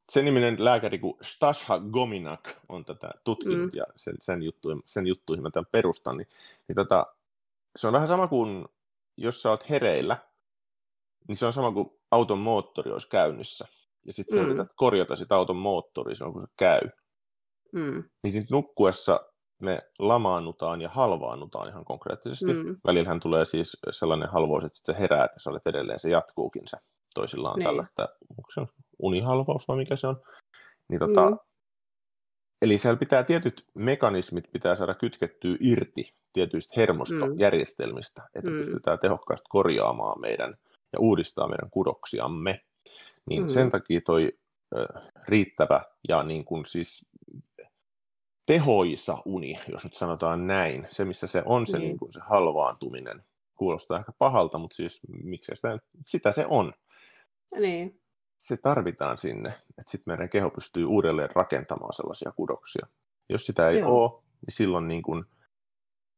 sen niminen lääkäri kuin Stasha Gominak on tätä tutkinut mm. ja sen, sen, juttuihin, sen juttuihin mä tämän perustan, niin, niin tota, se on vähän sama kuin jos sä oot hereillä, niin se on sama kuin auton moottori olisi käynnissä. Ja sitten mm. yrität korjata sitä auton moottoria silloin, kun se käy. Mm. Niin sit nukkuessa me lamaannutaan ja halvaannutaan ihan konkreettisesti. Mm. Välillähän tulee siis sellainen halvous, että se herää, että sä olet edelleen, se jatkuukin se. Toisilla on niin. tällaista, onko se unihalvaus vai mikä se on. Niin tota, mm. Eli siellä pitää tietyt mekanismit pitää saada kytkettyä irti tietyistä hermostojärjestelmistä, mm. että mm. pystytään tehokkaasti korjaamaan meidän ja uudistaa meidän kudoksiamme. Niin mm. sen takia toi ö, riittävä ja niin kuin siis tehoisa uni, jos nyt sanotaan näin, se missä se on se, niin. Niin kuin se halvaantuminen, kuulostaa ehkä pahalta, mutta siis miksi sitä, sitä se on. Niin se tarvitaan sinne, että sitten meidän keho pystyy uudelleen rakentamaan sellaisia kudoksia. Jos sitä ei Joo. ole, niin silloin niin kun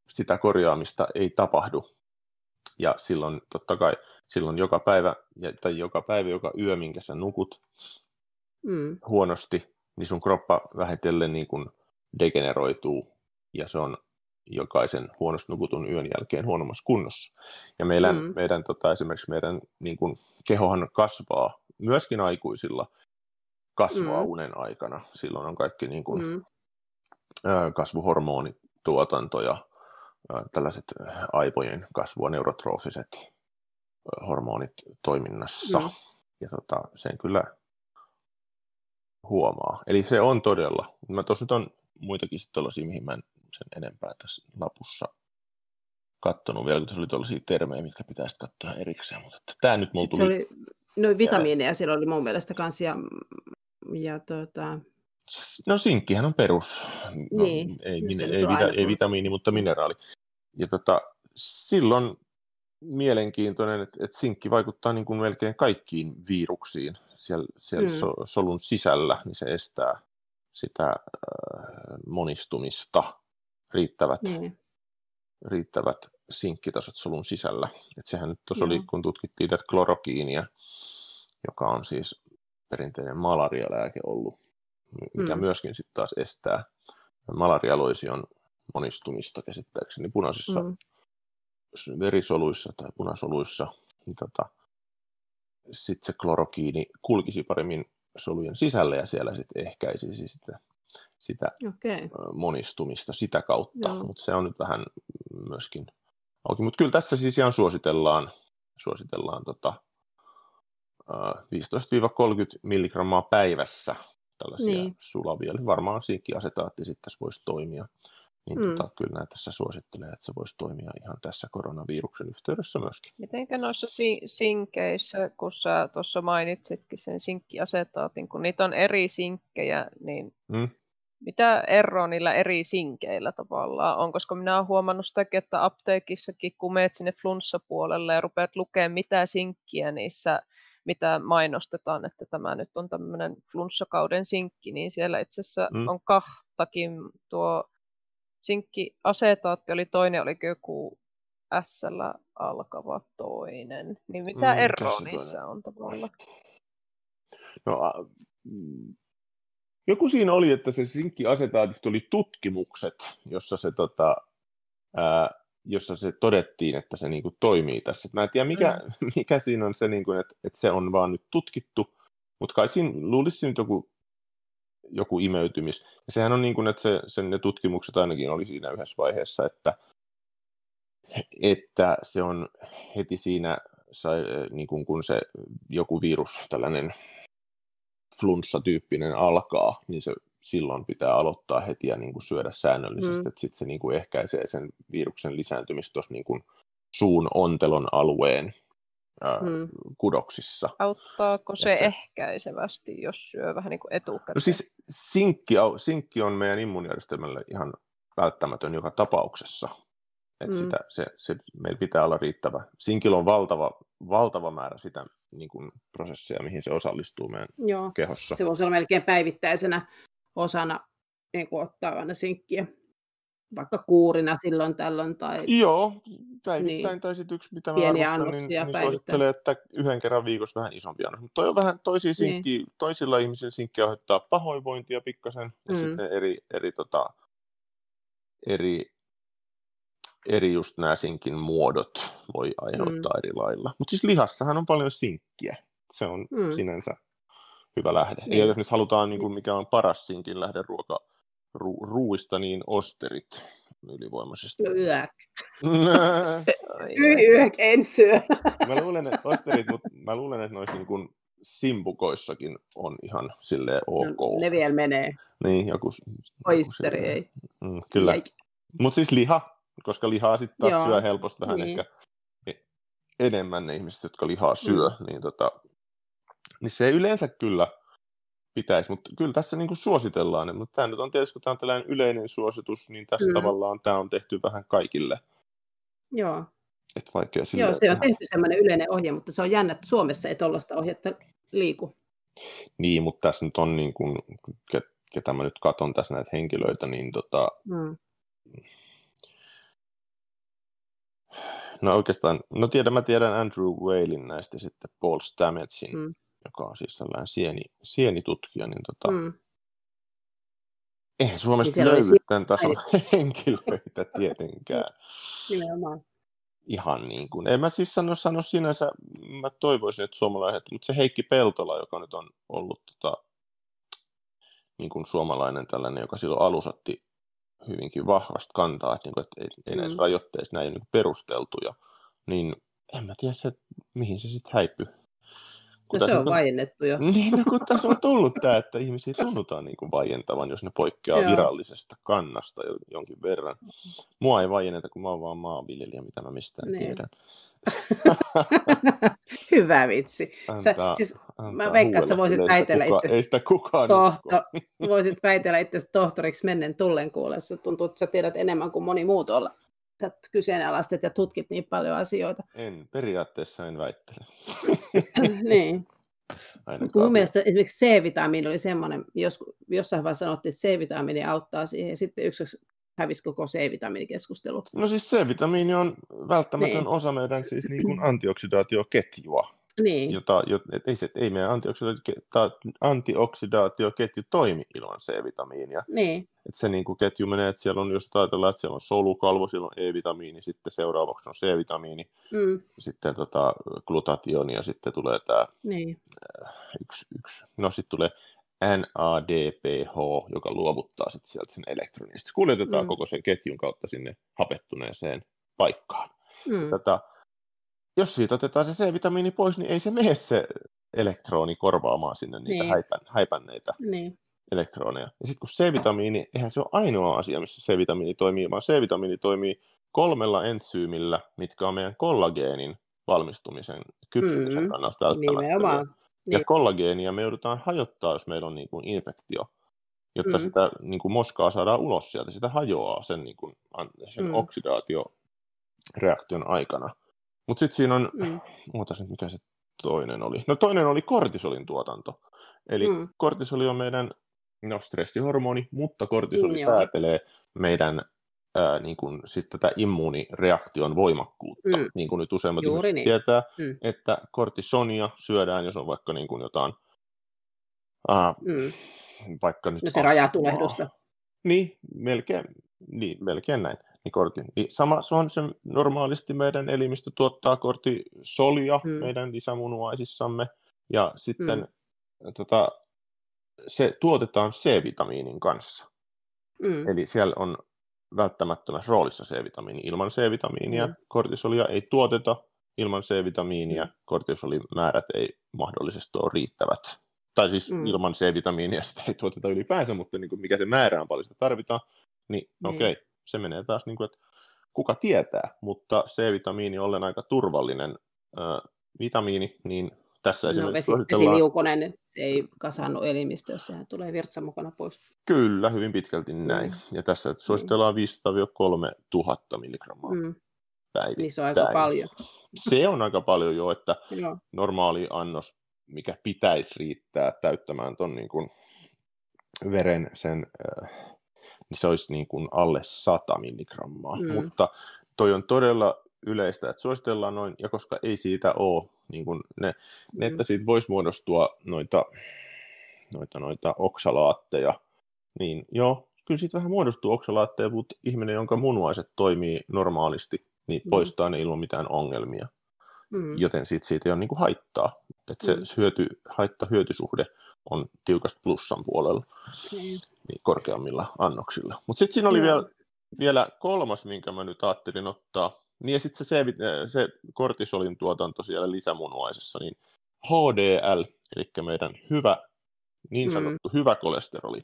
sitä korjaamista ei tapahdu. Ja silloin totta kai silloin joka päivä, tai joka päivä, joka yö, minkä sä nukut mm. huonosti, niin sun kroppa vähitellen niin kun degeneroituu ja se on jokaisen huonosti nukutun yön jälkeen huonommassa kunnossa. Ja meidän, mm. meidän tota, esimerkiksi meidän niin kun, kehohan kasvaa myöskin aikuisilla kasvaa mm. unen aikana. Silloin on kaikki niin kuin, mm. kasvuhormonituotanto ja tällaiset aivojen kasvua neurotrofiset hormonit toiminnassa. Mm. Ja tota, sen kyllä huomaa. Eli se on todella. Mä tuossa nyt on muitakin tällaisia, mihin mä en sen enempää tässä lapussa kattonut vielä, kun se oli tuollaisia termejä, mitkä pitäisi katsoa erikseen, mutta tämä nyt mulla tuli... oli, noin vitamiineja siellä oli mun mielestä kanssa, ja, ja tuota... No sinkkihän on perus, no, niin, ei, mine, ei, vita, ei vitamiini, mutta mineraali. Ja tota, silloin mielenkiintoinen, että, että sinkki vaikuttaa niin kuin melkein kaikkiin viruksiin siellä, siellä mm. so, solun sisällä, niin se estää sitä äh, monistumista riittävät, niin. riittävät sinkkitasot solun sisällä. Et sehän nyt tuossa oli, kun tutkittiin tätä klorokiinia, joka on siis perinteinen malarialääke ollut, mikä mm. myöskin sitten taas estää malarialoision monistumista käsittääkseni punaisissa mm verisoluissa tai punasoluissa, niin tota, sitten se klorokiini kulkisi paremmin solujen sisälle ja siellä sitten ehkäisisi sitä, sitä okay. monistumista sitä kautta. Mutta se on nyt vähän myöskin auki. Mutta kyllä tässä siis ihan suositellaan, suositellaan tota, 15-30 milligrammaa päivässä tällaisia niin. sulavia. Eli varmaan sinkkiasetaatti sitten tässä voisi toimia niin mm. tota, kyllä tässä suosittelee, että se voisi toimia ihan tässä koronaviruksen yhteydessä myöskin. Mitenkä noissa si- sinkeissä, kun sä tuossa mainitsitkin sen sinkkiasetaatin, kun niitä on eri sinkkejä, niin mm. mitä eroa niillä eri sinkeillä tavallaan on? Koska minä olen huomannut sitäkin, että apteekissakin, kun meet sinne flunssapuolelle ja rupeat lukemaan mitä sinkkiä niissä mitä mainostetaan, että tämä nyt on tämmöinen flunssakauden sinkki, niin siellä itse asiassa mm. on kahtakin tuo Sinkki-asetaatti oli toinen, oli joku s alkava toinen. Niin mitä mm, eroa niissä on tavallaan? No, a, mm, joku siinä oli, että se sinkkiasetaatista oli tutkimukset, jossa se, tota, ää, jossa se todettiin, että se niinku toimii tässä. Mä en tiedä, mikä, mm. mikä siinä on se, niinku, että, että se on vaan nyt tutkittu, mutta kai siinä luulisi nyt joku joku imeytymis. Ja sehän on niin kuin, että se, sen, ne tutkimukset ainakin oli siinä yhdessä vaiheessa, että, että se on heti siinä, sai, niin kuin kun se joku virus, tällainen flunssa-tyyppinen alkaa, niin se silloin pitää aloittaa heti ja niin kuin syödä säännöllisesti, mm. että sitten se niin kuin ehkäisee sen viruksen lisääntymistä tuossa niin kuin suun ontelon alueen hmm. kudoksissa. Auttaako se, se ehkäisevästi, jos syö vähän niin kuin etukäteen? No siis sinkki, sinkki on meidän immuunijärjestelmälle ihan välttämätön joka tapauksessa. että hmm. sitä, se, se, meillä pitää olla riittävä. Sinkillä on valtava, valtava määrä sitä niin kuin prosessia, mihin se osallistuu meidän Joo. kehossa. Se voisi olla melkein päivittäisenä osana niin kuin ottaa aina sinkkiä vaikka kuurina silloin tällöin. Tai... Joo, päivittäin niin. tai sitten yksi, mitä mä arvostan, niin, niin suosittelen, että yhden kerran viikossa vähän isompi annos. Mutta toi on vähän toisia sinkkiä, niin. toisilla ihmisillä sinkkiä aiheuttaa pahoinvointia pikkasen, ja mm. sitten eri, eri, tota, eri, eri just nämä sinkin muodot voi aiheuttaa mm. eri lailla. Mutta siis lihassahan on paljon sinkkiä. Se on mm. sinänsä hyvä lähde. Niin. Ja jos nyt halutaan, niin kuin, mikä on paras sinkin lähde ruoka, ru- ruuista, niin osterit ylivoimaisesti. Yök. Yök, en syö. mä luulen, että osterit, mutta mä luulen, että noissa niin simpukoissakin on ihan silleen ok. No, ne vielä menee. Niin, joku... Oisteri ei. Mm, kyllä. Mutta siis liha, koska lihaa sitten taas Joo. syö helposti vähän niin. ehkä e- enemmän ne ihmiset, jotka lihaa syö, mm. niin, tota, niin se yleensä kyllä pitäisi, mutta kyllä tässä niin kuin suositellaan, mutta tämä nyt on tietysti, kun tämä on tällainen yleinen suositus, niin tässä mm. tavallaan tämä on tehty vähän kaikille. Joo. Et vaikea Joo, se on tehty sellainen yleinen ohje, mutta se on jännä, että Suomessa ei tuollaista ohjetta liiku. Niin, mutta tässä nyt on niin kuin, ketä mä nyt katson tässä näitä henkilöitä, niin tota, mm. No oikeastaan, no tiedän, mä tiedän Andrew Whalin näistä sitten Paul Stammetsin, mm joka on siis sellainen sieni, sienitutkija, niin tota, mm. eihän Suomesta niin löydy tämän tason henkilöitä tietenkään. Nimenomaan. Ihan niin kuin, en mä siis sano, sano sinänsä, mä toivoisin, että suomalaiset, mutta se Heikki Peltola, joka nyt on ollut tota, niin kuin suomalainen tällainen, joka silloin alusatti hyvinkin vahvasti kantaa, että, niin kuin, että ei, ei mm. näissä rajoitteissa näin niin perusteltuja, niin en mä tiedä, se, mihin se sitten häipyy no se on vaiennettu jo. Niin, no kun tässä on tullut tämä, että ihmisiä tunnutaan niin kuin vaientavan, jos ne poikkeaa virallisesta kannasta jonkin verran. Mua ei vaienneta, kun mä oon vaan maanviljelijä, mitä mä mistään niin. tiedän. Hyvä vitsi. Sä, antaa, siis, antaa mä veikkaan, että sä voisit väitellä itse. Ei sitä kukaan tohto, voisit väitellä itse tohtoriksi mennen tullen kuulessa. Tuntuu, että sä tiedät enemmän kuin moni muu tuolla sä kyseenalaistat ja tutkit niin paljon asioita. En, periaatteessa en väittele. niin. Ainakaan. Mun mielestä esimerkiksi C-vitamiini oli semmoinen, jos, jossain vaiheessa sanottiin, että C-vitamiini auttaa siihen, ja sitten yksi hävisi koko C-vitamiinikeskustelu. No siis C-vitamiini on välttämätön niin. osa meidän siis niin kuin antioksidaatioketjua. Niin. Jota, et ei, se, ei meidän antioksidaatioketju toimi ilman C-vitamiinia. Niin. Et se niin kuin ketju menee, että siellä on, jos ajatellaan, että siellä on solukalvo, siellä on E-vitamiini, sitten seuraavaksi on C-vitamiini, mm. sitten tota, glutationi ja sitten tulee tämä niin. Äh, yksi, yksi, no sitten tulee NADPH, joka luovuttaa sitten sieltä sen elektronin. Sitten kuljetetaan mm. koko sen ketjun kautta sinne hapettuneeseen paikkaan. Mm. Tätä, jos siitä otetaan se C-vitamiini pois, niin ei se mene se elektroni korvaamaan sinne niitä niin. häipän, häipänneitä niin. elektroneja. Ja sitten kun C-vitamiini, eihän se ole ainoa asia, missä C-vitamiini toimii, vaan C-vitamiini toimii kolmella entsyymillä, mitkä on meidän kollageenin valmistumisen, kypsymisen mm, kannalta välttämättömiä. Niin. Ja kollageenia me joudutaan hajottaa, jos meillä on niin kuin infektio, jotta mm. sitä niin kuin moskaa saadaan ulos sieltä. Sitä hajoaa sen, niin kuin, sen mm. oksidaatioreaktion aikana. Mutta sitten siinä on, mm. ootas nyt mikä se toinen oli. No toinen oli kortisolin tuotanto. Eli mm. kortisoli on meidän no, stressihormoni, mutta kortisoli mm, säätelee meidän ää, niin kuin, sit tätä immuunireaktion voimakkuutta. Mm. Niin kuin nyt useimmat Juuri niin. tietää, mm. että kortisonia syödään, jos on vaikka niin kuin jotain ää, mm. vaikka nyt no se rajatulehdusta. Niin, melkein, niin, melkein näin niin kortin. Niin sama se on se normaalisti meidän elimistö tuottaa kortisolia mm. meidän lisämunuaisissamme ja sitten mm. tota, se tuotetaan C-vitamiinin kanssa. Mm. Eli siellä on välttämättömässä roolissa C-vitamiini. Ilman C-vitamiinia mm. kortisolia ei tuoteta, ilman C-vitamiinia mm. kortisolimäärät ei mahdollisesti ole riittävät. Tai siis mm. ilman C-vitamiinia sitä ei tuoteta ylipäänsä, mutta niin kuin mikä se määrä on, paljon sitä tarvitaan, niin, niin. okei, okay, se menee taas niin kuin, että kuka tietää, mutta C-vitamiini ollen aika turvallinen äh, vitamiini, niin tässä no, esimerkiksi vesi, vesiliukonen, se ei kasannu elimistö, sehän tulee virtsa mukana pois. Kyllä, hyvin pitkälti näin. Mm. Ja tässä suositellaan mm. 500-3000 milligrammaa mm. päivittäin. Niin se on aika paljon. Se on aika paljon jo, että normaali annos, mikä pitäisi riittää täyttämään tuon niin kuin veren sen äh, niin se olisi niin kuin alle 100 milligrammaa. Mm. Mutta toi on todella yleistä, että suositellaan noin, ja koska ei siitä ole, niin kuin ne, mm. että siitä voisi muodostua noita, noita, noita oksalaatteja, niin joo, kyllä siitä vähän muodostuu oksalaatteja, mutta ihminen, jonka munuaiset toimii normaalisti, niin mm. poistaa ne ilman mitään ongelmia. Mm. Joten siitä, siitä ei ole niin kuin haittaa. Että se mm. hyöty, haitta-hyötysuhde on tiukasti plussan puolella okay. niin korkeammilla annoksilla. Mutta sitten siinä oli vielä, vielä kolmas, minkä mä nyt ajattelin ottaa. Niin ja sitten se, se kortisolin tuotanto siellä lisämunuaisessa, niin HDL, eli meidän hyvä, niin mm. sanottu mm. hyvä kolesteroli,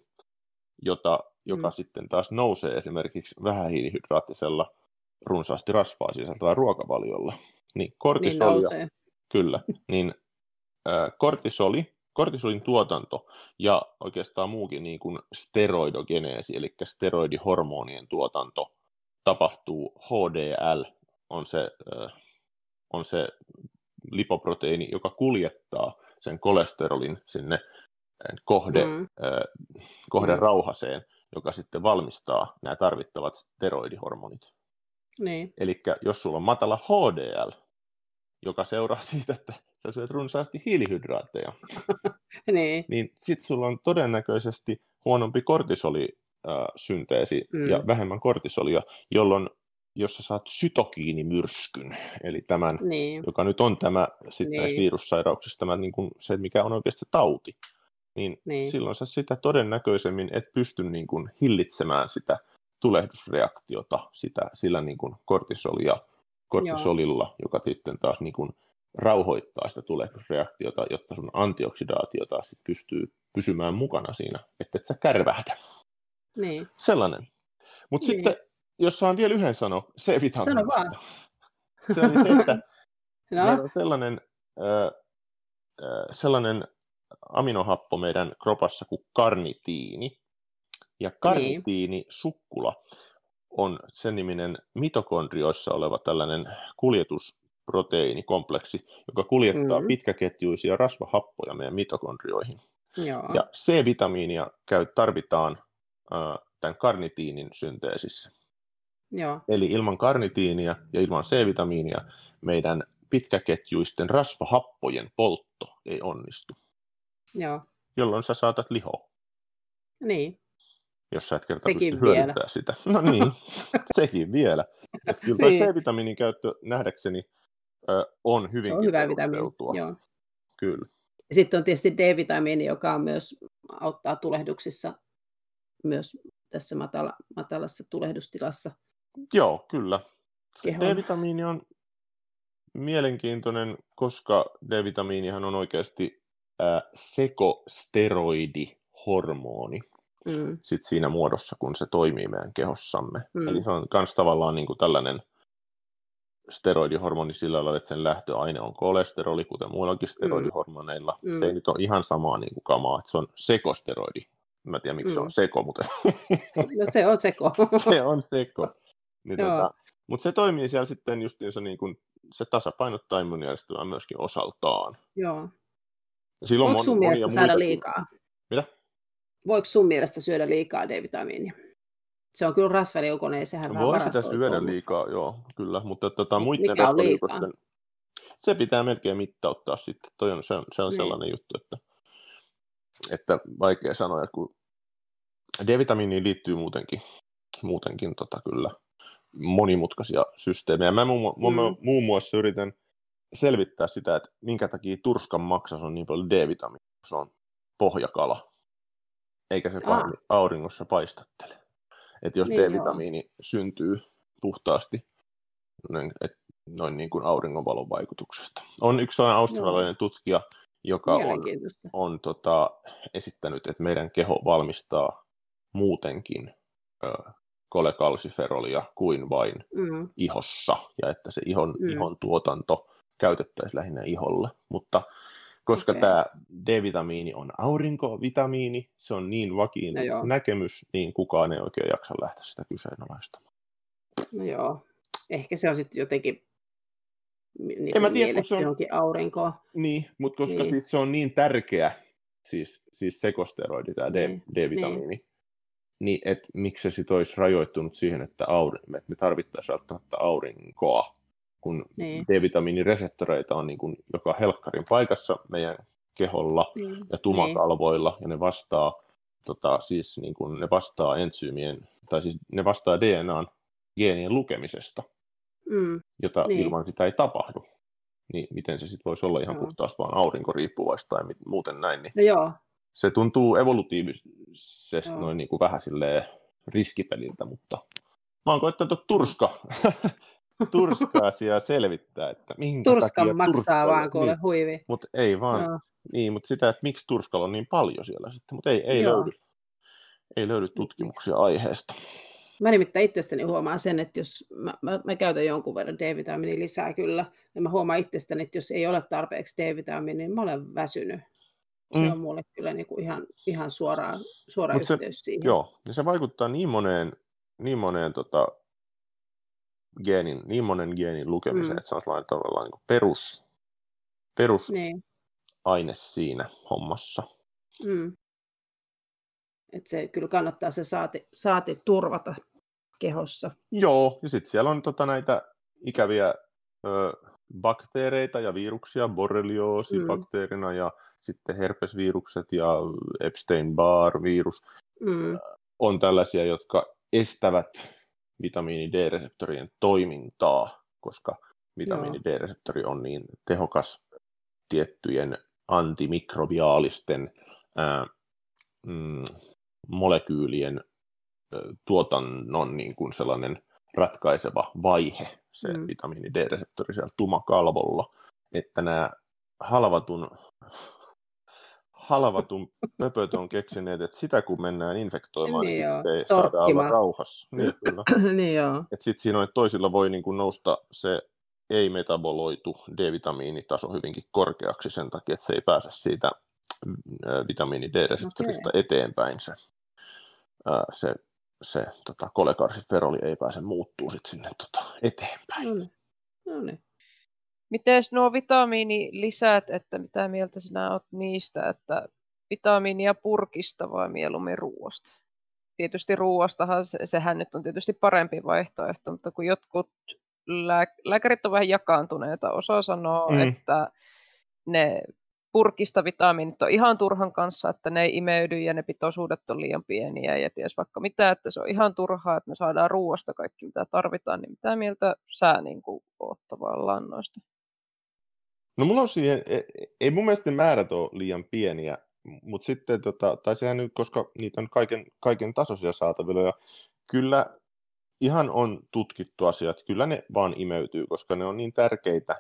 jota, joka mm. sitten taas nousee esimerkiksi vähähiilihydraattisella runsaasti rasvaa sisältävällä ruokavaliolla. Niin kortisolia, niin kyllä, niin äh, kortisoli kortisolin tuotanto ja oikeastaan muukin niin kuin steroidogeneesi, eli steroidihormonien tuotanto tapahtuu HDL, on se, on se lipoproteiini, joka kuljettaa sen kolesterolin sinne kohde, mm. kohden mm. rauhaseen, joka sitten valmistaa nämä tarvittavat steroidihormonit. Niin. Eli jos sulla on matala HDL, joka seuraa siitä, että sä syöt runsaasti hiilihydraatteja, niin, niin sit sulla on todennäköisesti huonompi kortisolisynteesi mm. ja vähemmän kortisolia, jolloin jos sä saat sytokiinimyrskyn, eli tämän, niin. joka nyt on tämä sitten niin. näissä virussairauksissa, tämä, niin kuin se, mikä on oikeasti tauti, niin, niin silloin sä sitä todennäköisemmin et pysty niin kuin hillitsemään sitä tulehdusreaktiota sitä, sillä niin kuin kortisolia, kortisolilla, Joo. joka sitten taas niin kuin rauhoittaa sitä tulehdusreaktiota, jotta sun antioksidaatio taas sit pystyy pysymään mukana siinä, että et sä kärvähdä. Niin. Sellainen. Mutta niin. sitten, jos saan vielä yhden sanoa, se Sano vaan. Se oli se, että no. meillä on sellainen, äh, äh, sellainen aminohappo meidän kropassa kuin karnitiini. Ja niin. karnitiini sukkula on sen niminen mitokondrioissa oleva tällainen kuljetusproteiinikompleksi, joka kuljettaa mm. pitkäketjuisia rasvahappoja meidän mitokondrioihin. Joo. Ja C-vitamiinia käy, tarvitaan äh, tämän karnitiinin synteesissä. Joo. Eli ilman karnitiinia ja ilman C-vitamiinia meidän pitkäketjuisten rasvahappojen poltto ei onnistu. Joo. Jolloin sä saatat lihoa. Niin. Jos sä et kerta sekin pysty hyödyntämään sitä. No niin, sekin vielä. Että kyllä niin. C-vitamiinin käyttö nähdäkseni on hyvinkin se on hyvä vitamiini. Joo. Kyllä. Sitten on tietysti D-vitamiini, joka on myös auttaa tulehduksissa myös tässä matala, matalassa tulehdustilassa. Joo, kyllä. D-vitamiini on mielenkiintoinen, koska D-vitamiinihan on oikeasti äh, sekosteroidihormoni mm. sit siinä muodossa, kun se toimii meidän kehossamme. Mm. Eli se on myös tavallaan niin kuin tällainen steroidihormoni sillä lailla, että sen lähtöaine on kolesteroli, kuten muillakin steroidihormoneilla. Mm. Se ei nyt ole ihan samaa niin kuin kamaa, että se on sekosteroidi. Mä en tiedä, miksi mm. se on mm. seko, mutta... no se on seko. se on seko. Niin, tota, mutta se toimii siellä sitten justiinsa niin kuin, se tasapainottaa immuunijärjestelmää myöskin osaltaan. Joo. Silloin Voiko sun mielestä saada liikaa? Mitä? Voiko sun mielestä syödä liikaa D-vitamiinia? Se on kyllä rasvaliukonen, sehän no, Voi sitä syödä liikaa, joo, kyllä, mutta tota, muiden rasvaliukosten, se pitää melkein mittauttaa sitten. Toi on, se on, se on niin. sellainen juttu, että, että vaikea sanoa, kun D-vitamiiniin liittyy muutenkin, muutenkin tota, kyllä monimutkaisia systeemejä. Mä muun, mm. muun muassa yritän selvittää sitä, että minkä takia turskan maksas on niin paljon D-vitamiinia, se on pohjakala, eikä se ah. auringossa paistattele. Että jos niin D-vitamiini joo. syntyy puhtaasti noin, et, noin niin kuin auringonvalon vaikutuksesta. On yksi sellainen australialainen joo. tutkija, joka on, on tota, esittänyt, että meidän keho valmistaa muutenkin ö, kolekalsiferolia kuin vain mm. ihossa, ja että se ihon, mm. ihon tuotanto käytettäisiin lähinnä iholle. Mutta koska okay. tämä D-vitamiini on aurinkovitamiini, se on niin vakiin no näkemys, niin kukaan ei oikein jaksa lähteä sitä kyseenalaistamaan. No joo, ehkä se on sitten jotenkin niin en mä tiedä, se on... johonkin aurinkoon. Niin, mutta koska niin. Siis se on niin tärkeä, siis, siis sekosteroidi, tämä niin. D-vitamiini, niin niin että miksi se sitten olisi rajoittunut siihen, että, aurin, että me tarvittaisiin välttämättä aurinkoa, kun niin. D-vitamiinireseptoreita on niin kuin joka helkkarin paikassa meidän keholla niin. ja tumakalvoilla, niin. ja ne vastaa, tota, siis niin kuin ne vastaa entsyymien, tai siis ne vastaa DNAn geenien lukemisesta, mm. jota niin. ilman sitä ei tapahdu. Niin miten se sitten voisi olla ihan no. puhtaasti vaan aurinkoriippuvaista tai muuten näin. Niin... No joo, se tuntuu evolutiivisesti no. noin niin kuin vähän riskipeliltä, mutta mä oon koittanut turska, turska-asiaa selvittää, että minkä Turskan takia maksaa vaan kuule niin, huivi. Mutta ei vaan, no. niin, mutta sitä, että miksi Turskalla on niin paljon siellä sitten, mutta ei, ei löydy. Ei löydy tutkimuksia aiheesta. Mä nimittäin itsestäni huomaan sen, että jos mä, mä, mä käytän jonkun verran D-vitamiinia lisää kyllä, ja mä huomaan itsestäni, että jos ei ole tarpeeksi D-vitamiinia, niin mä olen väsynyt. Se mm. on mulle kyllä niin kuin ihan, ihan suoraan, suora Mut yhteys se, siihen. Joo, ja se vaikuttaa niin moneen, niin moneen tota, geenin, niin monen geenin lukemiseen, mm. että se on sellainen tavallaan niin perus, perus niin. aine siinä hommassa. Mm. Et se kyllä kannattaa se saati, saati turvata kehossa. Joo, ja sitten siellä on tota näitä ikäviä ö, bakteereita ja viruksia, borrelioosi mm. bakteerina ja sitten herpesvirukset ja Epstein-Barr-virus mm. on tällaisia, jotka estävät vitamiini D-reseptorien toimintaa, koska vitamiini D-reseptori on niin tehokas tiettyjen antimikrobiaalisten ää, mm, molekyylien ä, tuotannon niin kuin sellainen ratkaiseva vaihe, se mm. vitamiini D-reseptori siellä tumakalvolla. että nämä halvatun, halvatun pöpöt on keksineet, että sitä kun mennään infektoimaan, niin, niin sitten ei saada olla rauhassa. Niin, kyllä. niin joo. Että sitten siinä on, että toisilla voi niin kuin nousta se ei-metaboloitu D-vitamiinitaso hyvinkin korkeaksi sen takia, että se ei pääse siitä vitamiini D-reseptorista okay. eteenpäin se, se, se tota, kolekarsiferoli ei pääse muuttuu sit sinne tota, eteenpäin. No niin. No niin. Miten nuo vitamiinilisät, että mitä mieltä sinä olet niistä, että vitamiinia purkista vai mieluummin ruoasta? Tietysti ruoastahan se, sehän nyt on tietysti parempi vaihtoehto, mutta kun jotkut lää, lääkärit on vähän jakaantuneita, osa sanoo, mm. että ne purkista vitamiinit on ihan turhan kanssa, että ne ei imeydy ja ne pitoisuudet on liian pieniä ja ties vaikka mitä, että se on ihan turhaa, että me saadaan ruoasta kaikki mitä tarvitaan, niin mitä mieltä sä niin kuin, oot tavallaan noista? No mulla on siihen, e, ei mun mielestä ne määrät ole liian pieniä, mutta sitten, tota, tai sehän nyt, koska niitä on kaiken, kaiken tasoisia saatavilla, ja kyllä ihan on tutkittu asiat, kyllä ne vaan imeytyy, koska ne on niin tärkeitä.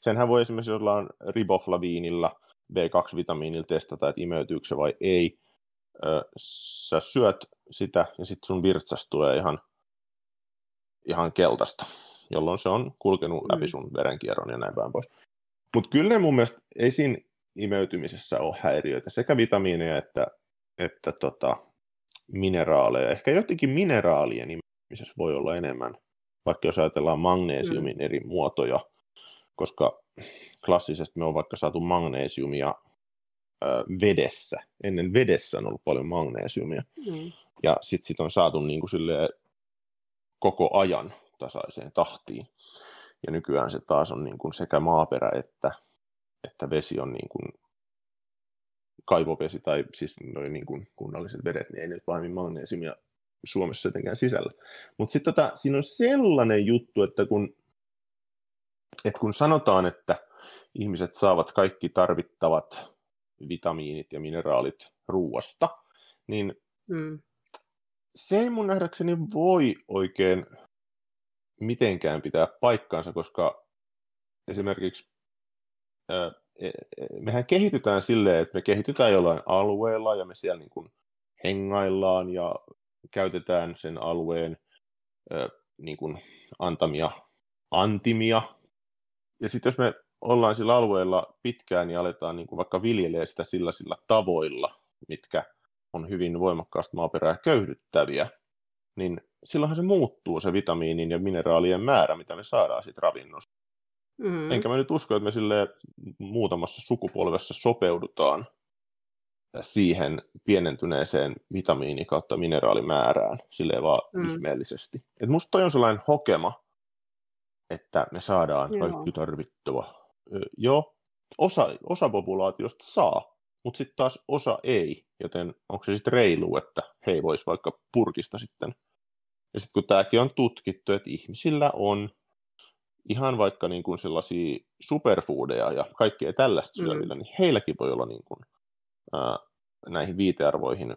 Senhän voi esimerkiksi jollain riboflaviinilla, B2-vitamiinilla testata, että imeytyykö se vai ei. Sä syöt sitä ja sitten sun virtsas tulee ihan, ihan keltaista, jolloin se on kulkenut mm. läpi sun verenkierron ja näin päin pois. Mutta kyllä ne mun mielestä ei siinä imeytymisessä ole häiriöitä, sekä vitamiineja että, että tota, mineraaleja. Ehkä jotenkin mineraalien imeytymisessä voi olla enemmän, vaikka jos ajatellaan magneesiumin mm. eri muotoja, koska klassisesti me on vaikka saatu magneesiumia ö, vedessä. Ennen vedessä on ollut paljon magneesiumia. Mm. Ja sitten sit on saatu niin kuin koko ajan tasaiseen tahtiin. Ja nykyään se taas on niin kuin sekä maaperä että, että vesi on niin kuin kaivovesi tai siis noin niin kuin kunnalliset vedet, niin ei nyt pahemmin magneesiumia Suomessa jotenkään sisällä. Mutta sitten tota, siinä on sellainen juttu, että kun, että kun sanotaan, että ihmiset saavat kaikki tarvittavat vitamiinit ja mineraalit ruuasta, niin mm. se ei mun nähdäkseni voi oikein mitenkään pitää paikkaansa, koska esimerkiksi e, e, mehän kehitytään silleen, että me kehitytään jollain alueella ja me siellä niin kuin hengaillaan ja käytetään sen alueen niin kuin antamia antimia. Ja sitten jos me ollaan sillä alueella pitkään ja aletaan niin kuin vaikka viljelee sitä sillä sillä tavoilla, mitkä on hyvin voimakkaasti maaperää köyhdyttäviä, niin silloinhan se muuttuu se vitamiinin ja mineraalien määrä, mitä me saadaan siitä ravinnosta. Mm. Enkä mä nyt usko, että me sille muutamassa sukupolvessa sopeudutaan siihen pienentyneeseen vitamiini- kautta mineraalimäärään silleen vaan mm. ihmeellisesti. Et musta toi on sellainen hokema, että me saadaan Joo. kaikki tarvittava. Joo, osa, osa populaatiosta saa, mutta sitten taas osa ei, joten onko se sitten reilu, että he vois vaikka purkista sitten ja sitten kun tämäkin on tutkittu, että ihmisillä on ihan vaikka niin kuin sellaisia superfoodeja ja kaikkea tällaista mm. syövillä, niin heilläkin voi olla niin kuin, ää, näihin viitearvoihin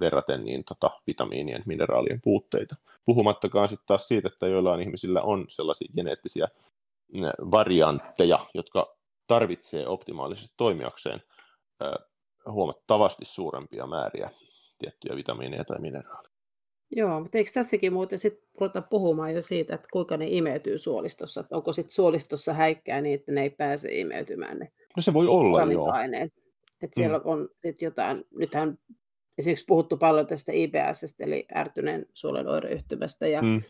verraten niin tota, vitamiinien, mineraalien puutteita. Puhumattakaan sitten taas siitä, että joillain ihmisillä on sellaisia geneettisiä variantteja, jotka tarvitsee optimaalisesti toimijakseen huomattavasti suurempia määriä tiettyjä vitamiineja tai mineraaleja. Joo, mutta eikö tässäkin muuten sitten ruveta puhumaan jo siitä, että kuinka ne imeytyy suolistossa? Että onko sitten suolistossa häikkää niin, että ne ei pääse imeytymään ne No se voi olla, joo. aineet. Että siellä mm. on sit jotain, nythän esimerkiksi puhuttu paljon tästä IBS, eli ärtyneen suolen oireyhtymästä, ja mm.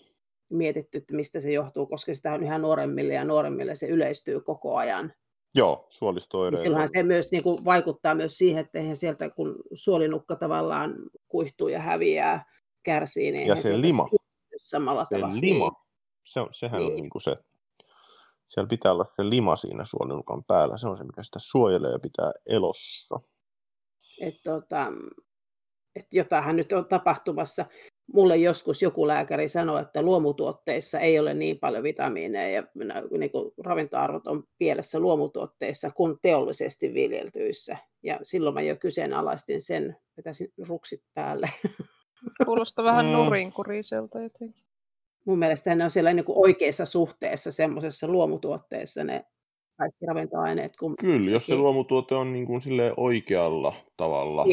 mietitty, että mistä se johtuu, koska sitä on yhä nuoremmille ja nuoremmille se yleistyy koko ajan. Joo, suolisto niin silloinhan se myös niin kuin, vaikuttaa myös siihen, että eihän sieltä kun suolinukka tavallaan kuihtuu ja häviää, kärsii, niin ja se lima. samalla se tavalla. lima, niin. se on, sehän niin. on niin kuin se, siellä pitää olla se lima siinä suolinukan päällä, se on se, mikä sitä suojelee ja pitää elossa. Että tota, et jotainhan nyt on tapahtumassa. Mulle joskus joku lääkäri sanoi, että luomutuotteissa ei ole niin paljon vitamiineja ja niin kuin ravintoarvot on pielessä luomutuotteissa kuin teollisesti viljeltyissä. Ja silloin mä jo kyseenalaistin sen, vetäisin ruksit päälle. Kuulostaa vähän mm. nurinkuriselta jotenkin. mun mielestä ne on siellä niin kuin oikeassa suhteessa semmoisessa luomutuotteessa ne kaikki ravintoaineet. Kun Kyllä, jos se luomutuote on niin kuin oikealla tavalla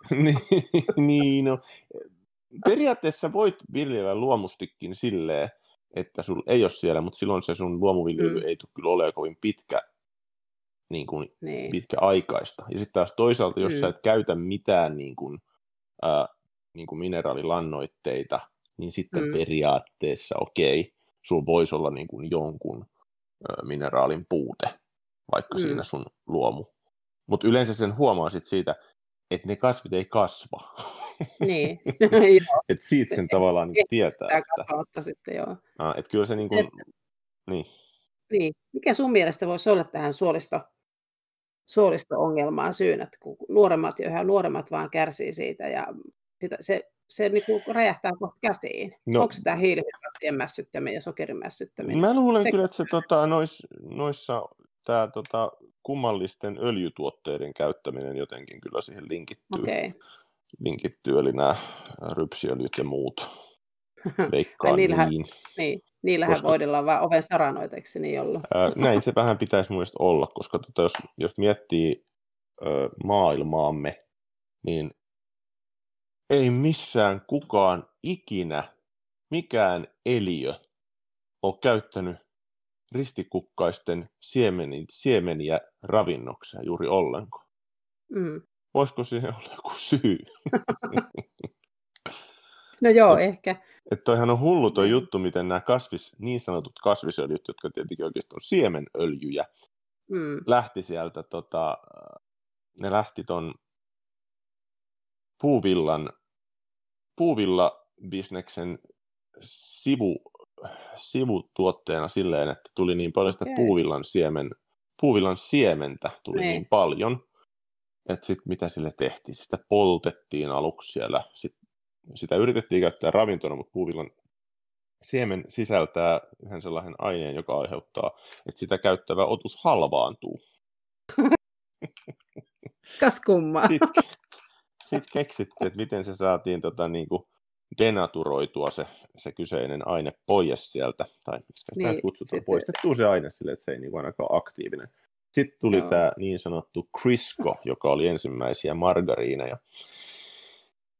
niin, niin no. Periaatteessa voit viljellä luomustikin silleen, että sul ei ole siellä, mutta silloin se sun luomuviljely mm. ei tule kyllä ole kovin pitkä, niin kuin, niin. pitkäaikaista. Ja sitten taas toisaalta, jos mm. sä et käytä mitään niin kuin, äh, niin kuin mineraalilannoitteita, niin sitten mm. periaatteessa okei, sulla voisi olla niin kuin jonkun äh, mineraalin puute, vaikka mm. siinä sun luomu. Mutta yleensä sen huomaa sit siitä, että ne kasvit ei kasva. Niin. että siitä sen tavallaan niin tietää. Että... sitten, joo. Ah, että kyllä se niin kuin... Niin. niin. Mikä sun mielestä voisi olla tähän suolisto, suolisto-ongelmaan syynä, että kun nuoremmat ja yhä nuoremmat vaan kärsii siitä ja sitä, se, se niin kuin räjähtää kohta käsiin. No, Onko tämä hiilihydraattien mässyttäminen ja sokerin mässyttäminen? Mä luulen se... kyllä, että se tota, nois, noissa tämä tota, kummallisten öljytuotteiden käyttäminen jotenkin kyllä siihen linkittyy. Okay. linkittyy eli nämä rypsiöljyt ja muut. Veikkaan niillähän, niin. niin. Niillähän koska, voidellaan vaan oven saranoita, eikö niin ollut? Ää, näin se vähän pitäisi mun olla, koska tota, jos, jos miettii ö, maailmaamme, niin ei missään kukaan ikinä, mikään eliö ole käyttänyt ristikukkaisten siemeni, siemeniä ravinnokseen juuri ollenkaan. Mm. Voisiko siihen olla joku syy? no joo, ehkä. Että toihan on hullu toi mm. juttu, miten nämä kasvis, niin sanotut kasvisöljyt, jotka tietenkin oikeasti on siemenöljyjä, mm. lähti sieltä, tota, ne lähti ton puuvillan, puuvilla-bisneksen sivu, sivutuotteena silleen, että tuli niin paljon sitä okay. puuvillan, siemen, puuvillan siementä tuli niin, niin paljon, että sitten mitä sille tehtiin, sitä poltettiin aluksi siellä, sit, sitä yritettiin käyttää ravintona, mutta puuvillan siemen sisältää yhden sellaisen aineen, joka aiheuttaa, että sitä käyttävä otus halvaantuu. Kas kummaa. Sitten sit keksittiin, että miten se saatiin tota, niin kuin denaturoitua se, se kyseinen aine pois sieltä, tai miksi sitä niin, kutsutaan, sitten... poistettua se aine sille, että se ei niin ainakaan aktiivinen. Sitten tuli Joo. tämä niin sanottu Crisco, joka oli ensimmäisiä margariineja.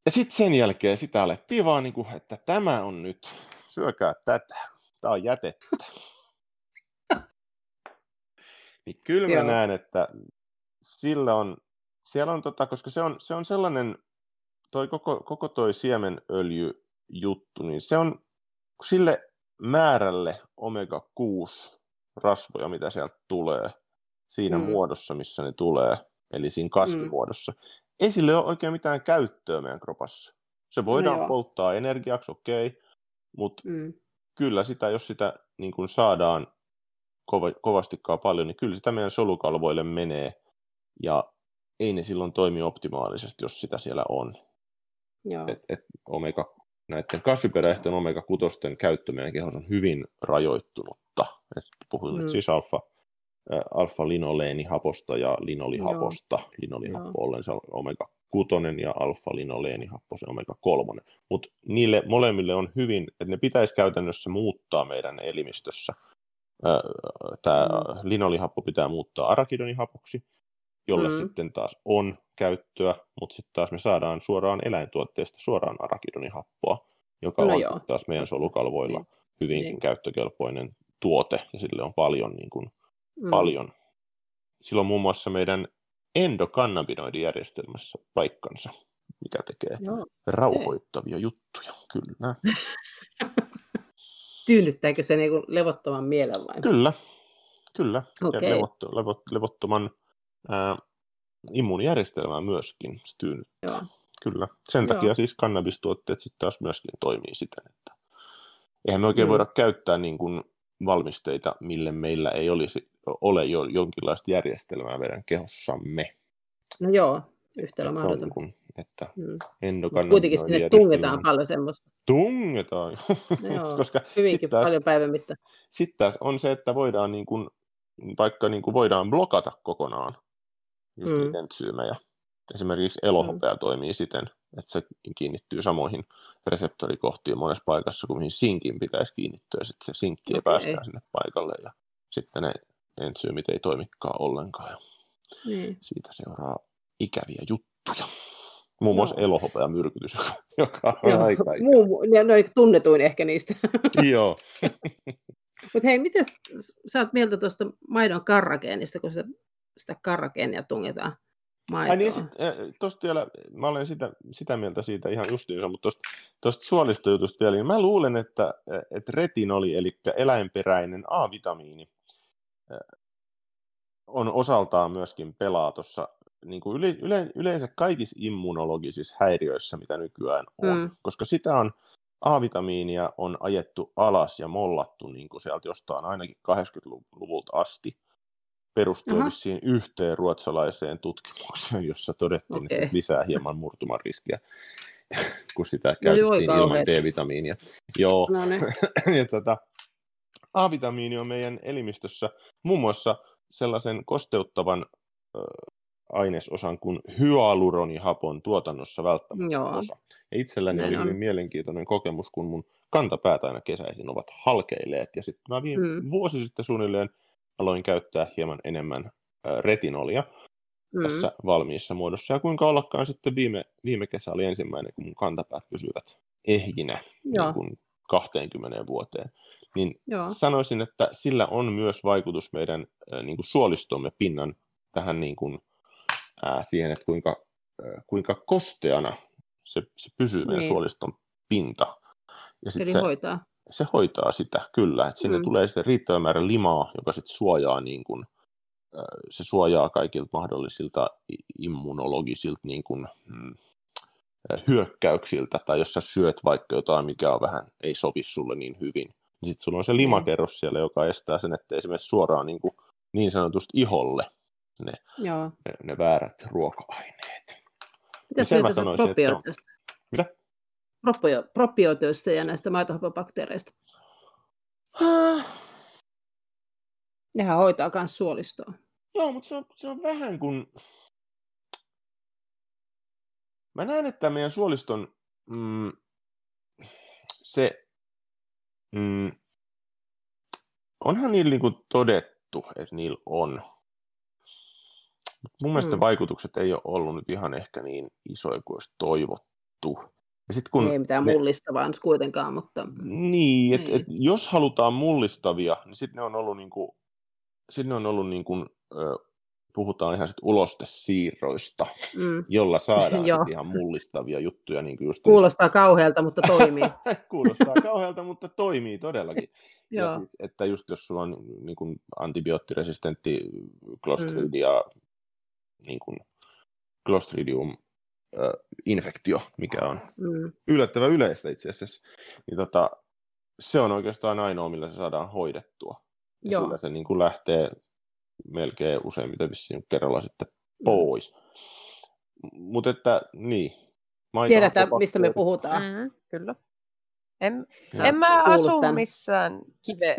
Ja sitten sen jälkeen sitä alettiin vaan, niin kuin, että tämä on nyt, syökää tätä, tämä on jätettä. niin kyllä mä Joo. näen, että sillä on, siellä on, tota, koska se on, se on sellainen toi koko, koko toi siemenöljyjuttu, niin se on sille määrälle omega-6 rasvoja, mitä sieltä tulee, siinä mm. muodossa, missä ne tulee, eli siinä kasvimuodossa. Mm. Ei sille ole oikein mitään käyttöä meidän kropassa. Se voidaan no polttaa energiaksi, okei, okay, mutta mm. kyllä sitä, jos sitä niin kun saadaan kova, kovastikaan paljon, niin kyllä sitä meidän solukalvoille menee, ja ei ne silloin toimi optimaalisesti, jos sitä siellä on. Et, et omega, näiden kasviperäisten omega-6 käyttö meidän kehossa on hyvin rajoittunutta. Et puhun mm. nyt siis alfa, alfa-linoleenihaposta ja linolihaposta. Joo. Linolihappo ollen se omega-6 ja alfa-linoleenihappo se omega-3. Mutta niille molemmille on hyvin, että ne pitäisi käytännössä muuttaa meidän elimistössä. Tämä mm. linolihappo pitää muuttaa arakidonihapoksi, jolle mm. sitten taas on käyttöä, mutta sitten taas me saadaan suoraan eläintuotteesta suoraan arakidonihappoa, joka no on joo. taas meidän solukalvoilla niin. hyvinkin niin. käyttökelpoinen tuote, ja sille on paljon, niin kuin, mm. paljon. Silloin muun muassa meidän endokannabinoidijärjestelmässä paikkansa, mikä tekee joo. rauhoittavia Ei. juttuja, kyllä. Tyynnyttääkö se niin levottoman mielen vai? Kyllä, kyllä. Okay. Ja levotto, levot, levottoman ää, immuunijärjestelmää myöskin se tyynnyttää. Joo. Kyllä. Sen Joo. takia siis kannabistuotteet sitten taas myöskin toimii siten, että eihän me oikein mm. voida käyttää niin kuin valmisteita, mille meillä ei olisi, ole jo jonkinlaista järjestelmää meidän kehossamme. No joo, yhtälö mahdoton. Niin kuin, että mm. Kuitenkin sinne tungetaan paljon semmoista. Tungetaan, joo, Koska hyvinkin taas, paljon päivän mittaan. Sitten taas on se, että voidaan niin kuin, vaikka niin kuin voidaan blokata kokonaan just mm. entsyymejä. Esimerkiksi elohopea mm. toimii siten, että se kiinnittyy samoihin reseptorikohtiin monessa paikassa kuin mihin sinkin pitäisi kiinnittyä, sitten se sinkki ei okay. päästä sinne paikalle, ja sitten ne entsyymit ei toimikaan ollenkaan, niin. siitä seuraa ikäviä juttuja. Muun muassa Joo. elohopea myrkytys, joka on Joo. aika ikävä. Muu, ne on tunnetuin ehkä niistä. Joo. Mutta hei, miten sä oot mieltä tuosta maidon karrageenista, kun se, sitä karrageenia tungetaan maitoon? Ai niin, sit, tosta vielä, mä olen sitä, sitä mieltä siitä ihan justiinsa, mutta tuosta, tuosta suolistojutusta vielä, niin mä luulen, että, että retinoli, eli eläinperäinen A-vitamiini, on osaltaan myöskin pelaa tuossa niin kuin yle, yle, yleensä kaikissa immunologisissa häiriöissä, mitä nykyään on, mm. koska sitä on, A-vitamiinia on ajettu alas ja mollattu niin kuin sieltä jostain ainakin 80-luvulta asti, perustuen uh-huh. yhteen ruotsalaiseen tutkimukseen, jossa todettiin, okay. että se lisää hieman murtuman riskiä, kun sitä no käytettiin joo, ilman D-vitamiinia. Joo, no niin. ja tota, A-vitamiini on meidän elimistössä muun muassa sellaisen kosteuttavan ainesosan kuin hyaluronihapon tuotannossa välttämättä Joo. osa. Ja itselläni Näin oli on. hyvin mielenkiintoinen kokemus, kun mun kantapäät aina kesäisin ovat halkeilleet. Ja sitten mä viime mm. vuosi sitten suunnilleen aloin käyttää hieman enemmän retinolia mm. tässä valmiissa muodossa. Ja kuinka ollakaan sitten viime, viime kesä oli ensimmäinen, kun mun kantapäät pysyvät ehjinä niin kuin 20 vuoteen. Niin Joo. sanoisin, että sillä on myös vaikutus meidän niin kuin suolistomme pinnan tähän niin kuin ää, siihen, että kuinka, ää, kuinka kosteana se, se pysyy meidän niin. suoliston pinta. Ja sit Eli se, hoitaa. Se hoitaa sitä, kyllä. Että sinne mm. tulee sitten riittävä määrä limaa, joka sitten suojaa niin kuin, se suojaa kaikilta mahdollisilta immunologisilta niin kuin, mm, hyökkäyksiltä, tai jos sä syöt vaikka jotain, mikä on vähän, ei sovi sulle niin hyvin, niin sitten sulla on se niin. limakerros siellä, joka estää sen, että esimerkiksi suoraan niin, kuin, niin sanotusti iholle ne, Joo. ne, ne väärät ruoka-aineet. Mitäs mieltä sä probiooteista? Mitä? Propio, probiooteista ja näistä maitohapobakteereista? Nehän hoitaa myös suolistoa. Joo, mutta se on, se on vähän kuin... Mä näen, että meidän suoliston mm, se... Mm, onhan niillä niin todettu, että niillä on Mun mielestä mm. vaikutukset ei ole ollut nyt ihan ehkä niin isoja kuin olisi toivottu. Ja sit kun ei mitään ne... mullistavaa kuitenkaan, mutta... Niin, että niin. et jos halutaan mullistavia, niin sitten ne on ollut, niinku, sit ne on ollut niinku, puhutaan ihan sit ulostesiirroista, mm. jolla saadaan sit ihan mullistavia juttuja. Niin just Kuulostaa niin... kauhealta, mutta toimii. Kuulostaa kauhealta, mutta toimii todellakin. ja siis, että just jos sulla on niin kuin antibioottiresistentti Clostridia mm niin kuin Clostridium infektio, mikä on mm. yllättävän yleistä itse asiassa, niin tota, se on oikeastaan ainoa, millä se saadaan hoidettua. Ja Joo. sillä se niin kuin lähtee melkein useimmiten vissiin kerralla sitten pois. Mm. Mutta että niin. Tiedetään, mistä me puhutaan. Mm, kyllä. En, en mä asu tämän. missään kive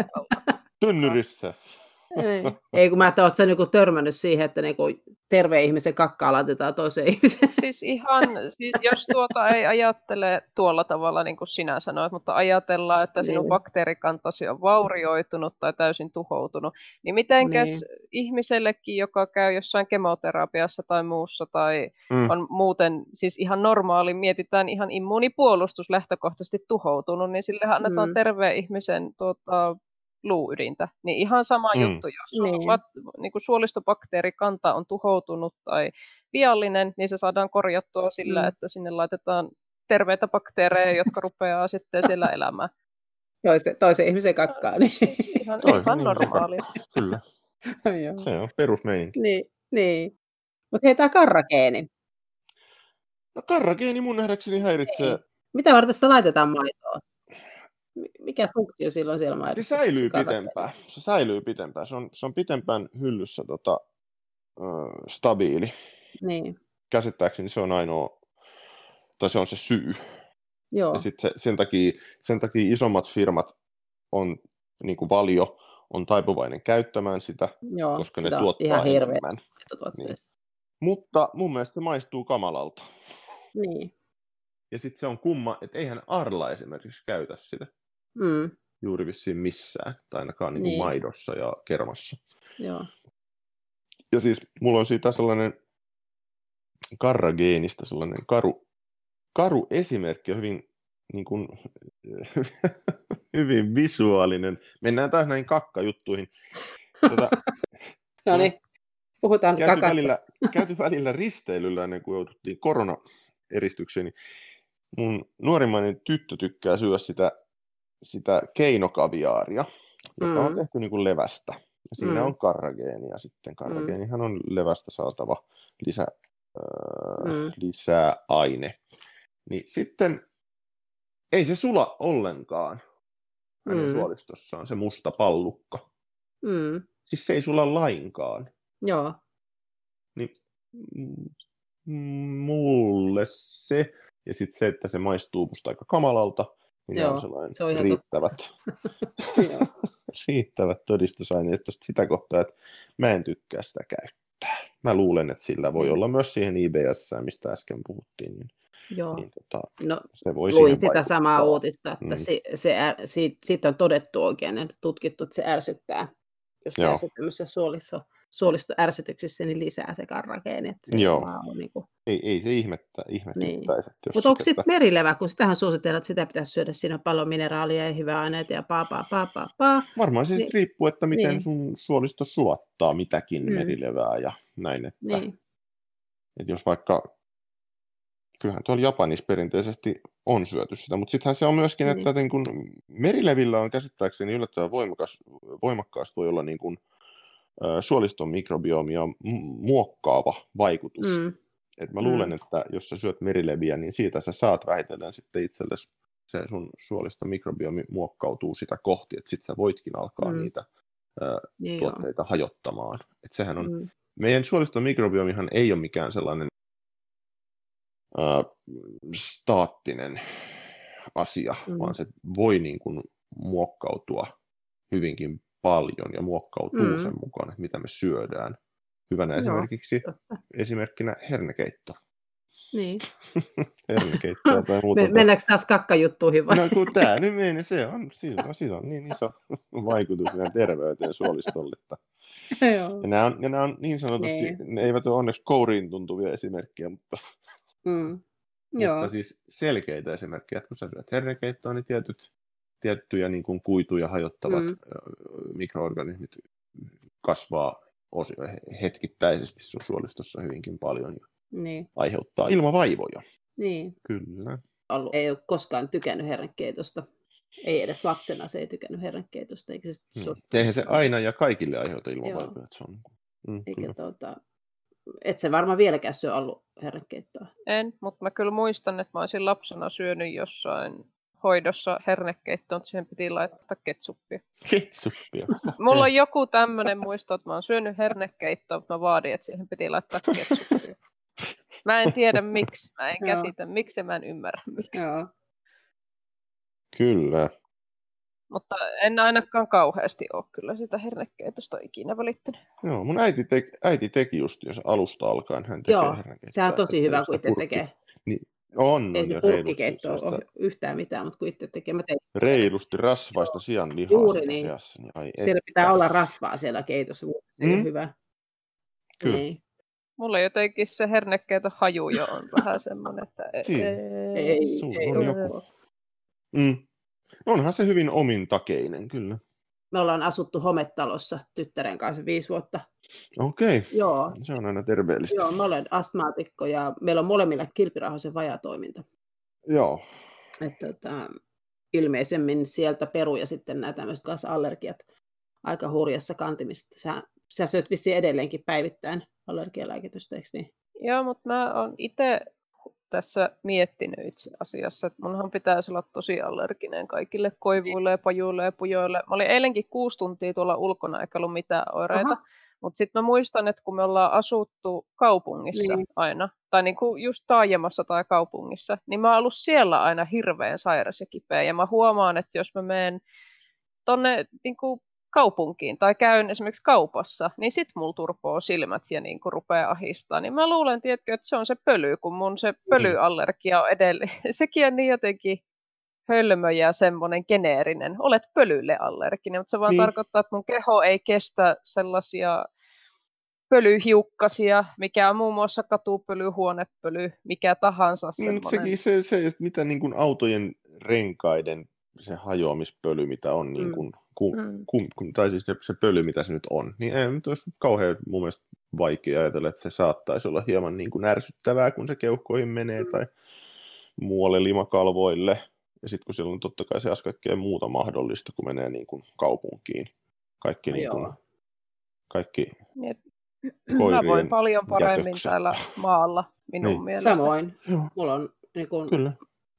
Tynnyrissä. Ei, ei kun mä että oot sä niinku törmännyt siihen, että niinku terve ihmisen kakkaa laitetaan toiseen ihmiseen. Siis ihan, siis jos tuota ei ajattele tuolla tavalla niin kuin sinä sanoit, mutta ajatellaan, että sinun niin. bakteerikantasi on vaurioitunut tai täysin tuhoutunut, niin mitenkäs niin. ihmisellekin, joka käy jossain kemoterapiassa tai muussa tai mm. on muuten siis ihan normaali, mietitään ihan immuunipuolustus lähtökohtaisesti tuhoutunut, niin sille annetaan mm. terveen ihmisen tuota, luuydintä. Niin ihan sama mm. juttu, jos niin. Vat, niin kuin suolistobakteerikanta on tuhoutunut tai viallinen, niin se saadaan korjattua sillä, mm. että sinne laitetaan terveitä bakteereja, jotka rupeaa sitten siellä elämään. Toisen, toisen ihmisen kakkaa. Niin. Ihan, ihan normaalia. Kyllä. se on perusmeininki. Niin, niin. Mutta hei, tämä karrageeni. No karrageeni mun nähdäkseni häiritsee. Ei. Mitä varten sitä laitetaan maitoon? Mikä funktio silloin siellä maidossa? Se säilyy pitempään. Se säilyy pitempään. Se on, se on pitempään hyllyssä tota, ö, stabiili. Niin. Käsittääkseni se on ainoa, tai se on se syy. Joo. Ja sit se, sen, takia, sen takia isommat firmat on, niin kuin Valio, on taipuvainen käyttämään sitä, Joo, koska sitä ne tuottaa ihan enemmän. Niin. Mutta mun mielestä se maistuu kamalalta. Niin. Ja sitten se on kumma, että eihän Arla esimerkiksi käytä sitä Mm. juuri vissiin missään, tai ainakaan niin kuin Niin. maidossa ja kermassa. Joo. Ja siis mulla on siitä sellainen karrageenista sellainen karu, karu esimerkki ja hyvin, niin kuin, hyvin visuaalinen. Mennään taas näihin kakkajuttuihin. Tota, No niin, puhutaan käyty, kakasta. välillä, käyty välillä risteilyllä ennen kuin jouduttiin koronaeristykseen. Niin mun nuorimmainen tyttö tykkää syödä sitä, sitä keinokaviaaria, joka Mm. on tehty niin kuin levästä. Ja siinä Mm. on karrageenia sitten. Karrageenihan on levästä saatava lisä, öö, Mm. lisäaine. Niin sitten ei se sula ollenkaan hänen Mm. suolistossaan, se musta pallukka. Mm. Siis se ei sula lainkaan. Joo. Mm, mulle se, ja sitten se, että se maistuu musta aika kamalalta, niin ne Joo, on sellainen se on riittävät, riittävät todistusaineistosta sitä kohtaa, että mä en tykkää sitä käyttää. Mä luulen, että sillä voi Mm. olla myös siihen IBS, mistä äsken puhuttiin, niin, Joo. niin tota, No, se voi luin sitä vaikuttaa. samaa uutista, että Mm. se, se, siitä, siitä on todettu oikein, että tutkittu, että se ärsyttää, jos Joo. näissä tämmöisissä suolisto, suolistoärsytyksissä, niin lisää se karrageeni. Että se Joo. on niin kuin... Ei, ei se ihmettä, ihmetyttäisi, Niin. Mutta onko sitten merilevä, kun sitähän suositellaan, että sitä pitäisi syödä, siinä on paljon mineraalia ja hyvää aineita ja paa, paa, paa, paa, paa. Varmaan se Niin- riippuu, että miten niin. sun suolisto sulattaa mitäkin Mm. merilevää ja näin. Että, niin. Että jos vaikka, kyllähän tuolla Japanissa perinteisesti on syöty sitä, mutta sittenhän se on myöskin, Niin. että niin kun merilevillä on käsittääkseni yllättävän voimakas, voimakkaasti voi olla niin kun, suoliston mikrobiomia mu- muokkaava vaikutus. Mm. mm, Et mä Mm. luulen, että jos sä syöt merileviä, niin siitä sä saat vähitellen sitten itsellesi se sun suoliston mikrobiomi muokkautuu sitä kohti, että sit sä voitkin alkaa Mm. mm. niitä ö, niin joo. tuotteita hajottamaan. Et sehän on, Mm, meidän suoliston mikrobiomihan ei ole mikään sellainen ää, staattinen asia, Mm. mm. vaan se voi niin kuin muokkautua hyvinkin paljon ja muokkautuu Mm. sen mukaan, että mitä me syödään. Hyvänä Joo, esimerkiksi totta. esimerkkinä hernekeitto. Niin. Hernekeittoa tai muuta. Me, mennäänkö taas kakkajuttuihin vai? No kun tämä nyt meni, se on, sillä, on- sillä on niin iso vaikutus meidän terveyteen suolistolle. Joo. Ja nämä on, ja nämä on niin sanotusti, Niin. ne eivät ole onneksi kouriin tuntuvia esimerkkejä, mutta, Mm. Joo. mutta siis selkeitä esimerkkejä, että kun sä syöt hernekeittoa, niin tietyt, tiettyjä niin kuin kuituja hajottavat Mm. mikroorganismit kasvaa osi, hetkittäisesti sun suolistossa hyvinkin paljon ja Niin. aiheuttaa ilmavaivoja. niin. Kyllä. Ollut. Ei ole koskaan tykännyt hernekeitosta. Ei edes lapsena se ei tykännyt hernekeitosta. Eikä se, Hmm. Eihän se aina ja kaikille aiheuta ilmavaivoja. että Se on, mm, Eikä kyllä. tuota, et se varmaan vieläkään syö ollut hernekeittoa. En, mutta mä kyllä muistan, että mä olisin lapsena syönyt jossain hoidossa hernekeittoon, mutta siihen piti laittaa ketsuppia. Ketsuppia. Mulla on joku tämmöinen muisto, että mä oon syönyt hernekeittoa, mutta mä vaadin, että siihen piti laittaa ketsuppia. Mä en tiedä miksi, mä en Joo. käsitä, miksi mä en ymmärrä miksi. Joo. Kyllä. Mutta en ainakaan kauheasti ole kyllä sitä hernekeitosta ikinä välittänyt. Joo, mun äiti, teki, äiti teki just, jos alusta alkaen hän tekee Joo, sehän on että tosi hyvä, kun itse tekee. On, Ei on se purkkikeitto on ole yhtään mitään, mutta kun itse tekee. Mä tein, reilusti rasvaista sian lihaa Juuri siinä niin. seassa. Niin ai siellä että. pitää olla rasvaa siellä keitossa, mutta se ei ole Mm. hyvä. Kyllä. Niin. Mulla jotenkin se hernekeiton haju jo on vähän semmoinen, että e- Siinä. Ei, Sulla ei on ole. joku. Mm. Onhan se hyvin omintakeinen, kyllä. Me ollaan asuttu hometalossa tyttären kanssa viisi vuotta. Okei, okay. Joo, se on aina terveellistä. joo mä olen astmaatikko ja meillä on molemmilla kilpirauhasen vajatoiminta. Joo. Että, tota, ilmeisemmin sieltä peru ja sitten nämä tämmöiset allergiat aika hurjassa kantimista. Sä, sä syöt vissiin edelleenkin päivittäin allergialääkitystä, eikö niin? Joo, mutta mä oon itse tässä miettinyt itse asiassa, että munhan pitäisi olla tosi allerginen kaikille koivuille ja pajuille ja pujoille. Mä olin eilenkin kuusi tuntia tuolla ulkona eikä ollut mitään oireita. Aha. Mutta sitten mä muistan, että kun me ollaan asuttu kaupungissa Niin. aina, tai niinku just taajamassa tai kaupungissa, niin mä oon ollut siellä aina hirveän sairas ja kipeä. Ja mä huomaan, että jos mä menen tonne niinku kaupunkiin tai käyn esimerkiksi kaupassa, niin sit mulla turpoo silmät ja niin kuin rupeaa ahistaa. Niin mä luulen, tiedätkö, että se on se pöly, kun mun se mm. pölyallergia on edelleen. Sekin on niin jotenkin hölmö ja semmoinen geneerinen. Olet pölylle allerginen, mutta se vaan niin. tarkoittaa, että mun keho ei kestä sellaisia pölyhiukkasia, mikä on muun muassa katupöly, huonepöly, mikä tahansa. Niin, sekin se, se, että mitä niin kuin autojen renkaiden se hajoamispöly, mitä on, niin kuin, mm. ku, mm. ku, ku, tai siis se, se pöly, mitä se nyt on, niin ei nyt olisi kauhean mun mielestä vaikea ajatella, että se saattaisi olla hieman niin kuin ärsyttävää, kun se keuhkoihin menee mm. tai muualle limakalvoille. Ja sitten kun siellä on totta kai se kaikkea muuta mahdollista, kun menee niin kuin kaupunkiin. Kaikki, niin kuin, kaikki Jep. Mä voin paljon paremmin jätökset. täällä maalla minun niin. mielestä. Samoin. Mulla on, niin kun, Kyllä.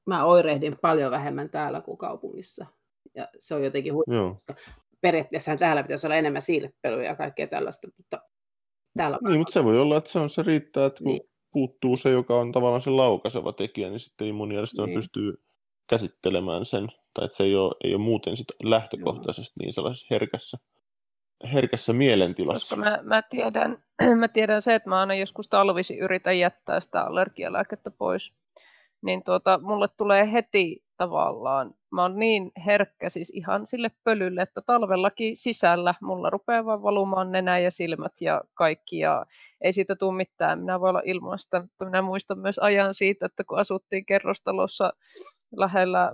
Mä oirehdin paljon vähemmän täällä kuin kaupungissa. Ja se on jotenkin huippuista. Periaatteessa täällä pitäisi olla enemmän siillepelyä ja kaikkea tällaista, mutta täällä Niin, mutta se voi olla, että se, on, se riittää, että kun niin. puuttuu se, joka on tavallaan se laukaiseva tekijä, niin sitten immuunijärjestelmä niin. pystyy käsittelemään sen, tai että se ei ole, ei ole muuten sit lähtökohtaisesti niin sellaisessa herkässä herkässä mielentilassa. Koska mä, mä, tiedän, mä tiedän se, että mä aina joskus talvisi yritän jättää sitä allergialääkettä pois. Niin tuota, mulle tulee heti tavallaan, mä oon niin herkkä siis ihan sille pölylle, että talvellakin sisällä mulla rupeaa vaan valumaan nenä ja silmät ja kaikki ja ei siitä tule mitään. Minä voi olla ilmaista, mutta minä muistan myös ajan siitä, että kun asuttiin kerrostalossa lähellä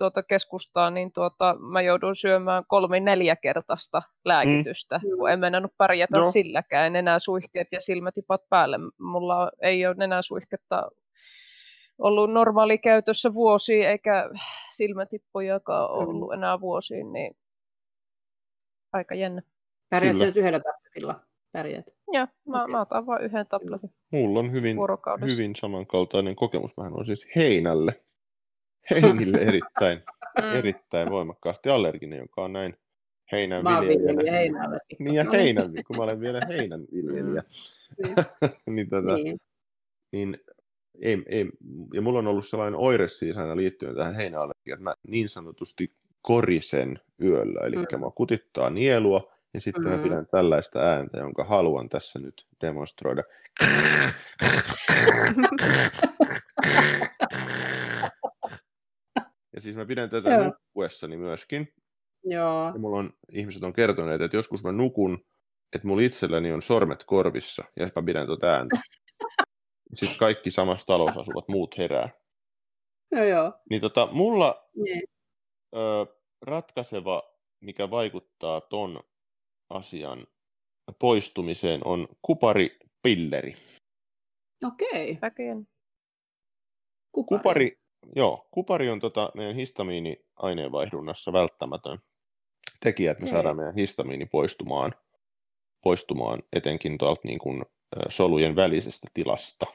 tuota keskustaa, niin tuota, mä joudun syömään kolme neljä kertaista lääkitystä, mm. kun en mennä pärjätä no. silläkään. suihkeet ja silmätipat päälle. Mulla ei ole suihketta ollut normaali käytössä vuosi, eikä silmätippojakaan ollut enää vuosiin, niin aika jännä. Pärjät nyt yhdellä tabletilla? Pärjät. Joo, mä, okay. mä otan vain yhden tabletin. Mulla on hyvin, hyvin samankaltainen kokemus. Vähän on siis heinälle heinille erittäin, mm. erittäin voimakkaasti allerginen, joka on näin heinän viljelijänä. Heinän niin ja heinän, kun mä olen vielä heinän viljelijä. Mm. niin, tota, niin. niin ei, ei, ja mulla on ollut sellainen oire siis aina liittyen tähän heinäallergiaan, että mä niin sanotusti korisen yöllä, eli mm. mä kutittaa nielua, ja sitten mm. mä pidän tällaista ääntä, jonka haluan tässä nyt demonstroida. Ja siis mä pidän tätä Joo. nukkuessani myöskin. Joo. Ja mulla on, ihmiset on kertoneet, että joskus mä nukun, että mulla itselläni on sormet korvissa, ja mä pidän tuota ääntä. Sitten kaikki samassa talossa asuvat muut herää. No joo. Niin tota, mulla niin. Ö, ratkaiseva, mikä vaikuttaa ton asian poistumiseen, on kuparipilleri. Okei. Okay. Kupari. Joo, kupari on tota, meidän histamiini-aineenvaihdunnassa välttämätön tekijä, että me okay. saadaan meidän histamiini poistumaan, poistumaan etenkin tuolta niin kuin, solujen välisestä tilasta.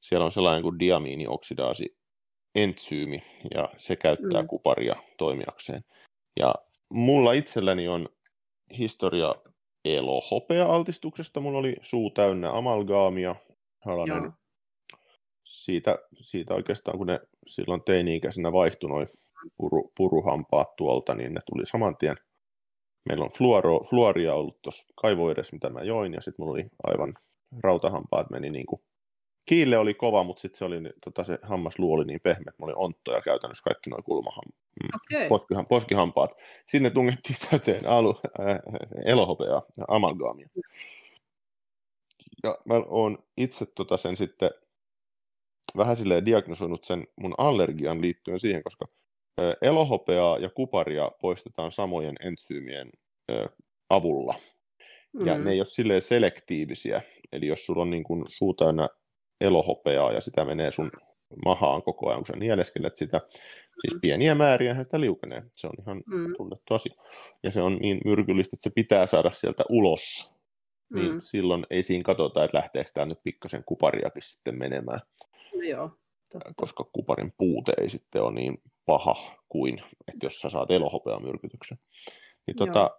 Siellä on sellainen kuin diamiinioksidaasi entsyymi, ja se käyttää mm. kuparia toimijakseen. Ja mulla itselläni on historia elohopea-altistuksesta. Mulla oli suu täynnä amalgaamia, Joo siitä, siitä oikeastaan, kun ne silloin teini-ikäisenä vaihtui noin puru, puruhampaat tuolta, niin ne tuli saman tien. Meillä on fluoro, fluoria ollut tuossa kaivoidessa, mitä mä join, ja sitten mulla oli aivan rautahampaat meni niin kuin Kiille oli kova, mutta sitten se, oli, tota, se hammasluu oli niin pehmeä, että mä olin onttoja käytännössä kaikki noin kulmaham, okay. poskihan, poskihampaat. Sinne tungettiin täyteen alu, äh, elohopeaa ja amalgaamia. Ja mä oon itse tota sen sitten vähän silleen diagnosoinut sen mun allergian liittyen siihen, koska elohopeaa ja kuparia poistetaan samojen entsyymien avulla. Ja mm. ne ei ole silleen selektiivisiä. Eli jos sulla on niin kuin suu täynnä elohopeaa ja sitä menee sun mahaan koko ajan, kun sä nieleskelet sitä, siis mm. pieniä määriä sitä liukenee. Se on ihan mm. tunnettu asia. Ja se on niin myrkyllistä, että se pitää saada sieltä ulos. Niin mm. silloin ei siinä katsota, että lähteekö tämä nyt pikkasen kupariakin sitten menemään. No joo, totta. Koska kuparin puute ei sitten ole niin paha kuin, että jos sä saat elohopeamyrkytyksen. Niin tota,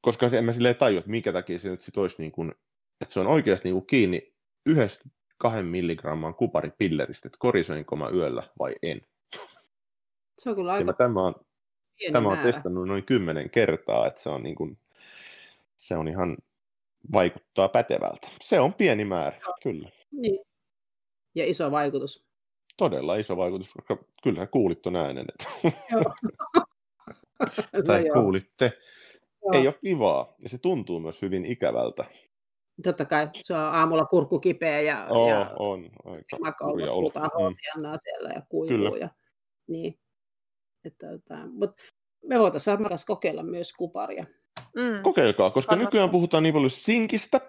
koska en mä silleen tajua, että minkä takia se nyt sit olisi niin kuin, että se on oikeasti niin kuin kiinni yhdestä kahden milligramman kuparipilleristä, että korisoinko mä yöllä vai en. Se on kyllä aika tämä on... tämä on testannut noin kymmenen kertaa, että se on, niin kuin, se on ihan vaikuttaa pätevältä. Se on pieni määrä, Joo. kyllä. Niin. Ja iso vaikutus. Todella iso vaikutus, koska kyllä kuulit tuon äänen. Että... tai no kuulitte. Joo. Ei ole kivaa, ja se tuntuu myös hyvin ikävältä. Totta kai, se on aamulla kurkku kipeä ja, oh, ja on, aika huutaa mm. siellä ja kuivuu. Kyllä. Ja, niin. Että, että, mutta me voitaisiin varmaan kokeilla myös kuparia. Mm. Kokeilkaa, koska Kannattaa. nykyään puhutaan niin paljon sinkistä,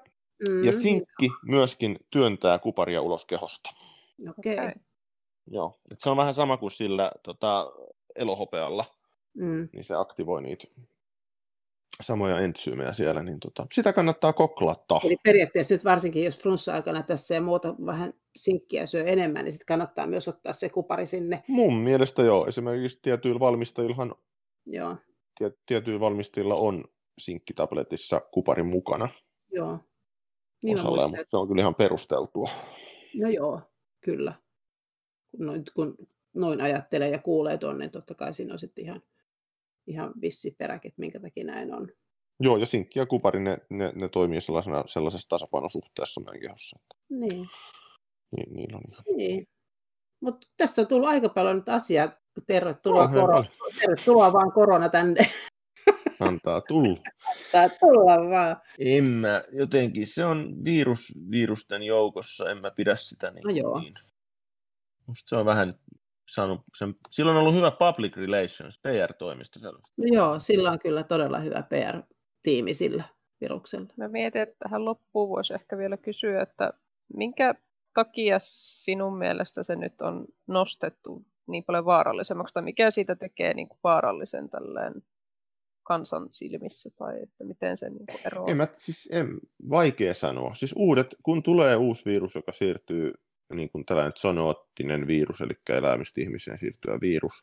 mm. ja sinkki myöskin työntää kuparia ulos kehosta. Okei. Okay. Joo, Et se on vähän sama kuin sillä tota, elohopealla, mm. niin se aktivoi niitä samoja entsyymejä siellä, niin tota, sitä kannattaa koklata. Eli periaatteessa nyt varsinkin, jos flunssa-aikana tässä ja muuta vähän sinkkiä syö enemmän, niin sitten kannattaa myös ottaa se kupari sinne. Mun mielestä joo. Esimerkiksi tietyillä valmistajillahan joo. Tie, tietyillä valmistajilla on sinkkitabletissa kuparin mukana. Joo. Niin osalle, mutta se on kyllä ihan perusteltua. No joo, kyllä. Kun noin, kun noin ajattelee ja kuulee tuonne, niin totta kai siinä on sitten ihan ihan vissi peräkin, minkä takia näin on. Joo, ja sinkki ja kupari, ne, ne, ne toimii sellaisena, sellaisessa tasapainosuhteessa meidän kehossa. Niin. Niin, niin on ihan. Niin. Mutta tässä on tullut aika paljon nyt asiaa. Tervetuloa, oh, korona. Tervetuloa vaan korona tänne. Antaa tulla. Antaa tulla vaan. En mä, jotenkin se on virus virusten joukossa, en mä pidä sitä niin. No joo. Niin. Musta se on vähän saanut sen, silloin on ollut hyvä public relations, PR-toimisto sellaista. No joo, sillä on kyllä todella hyvä PR-tiimi sillä viruksella. Mä mietin, että tähän loppuun voisi ehkä vielä kysyä, että minkä takia sinun mielestä se nyt on nostettu niin paljon vaarallisemmaksi, tai mikä siitä tekee niin kuin vaarallisen tälleen kansan silmissä, tai että miten se niin eroaa? En mä, siis en, vaikea sanoa. Siis uudet, kun tulee uusi virus, joka siirtyy niin kuin tällainen zoonoottinen virus, eli eläimistä ihmiseen siirtyä virus,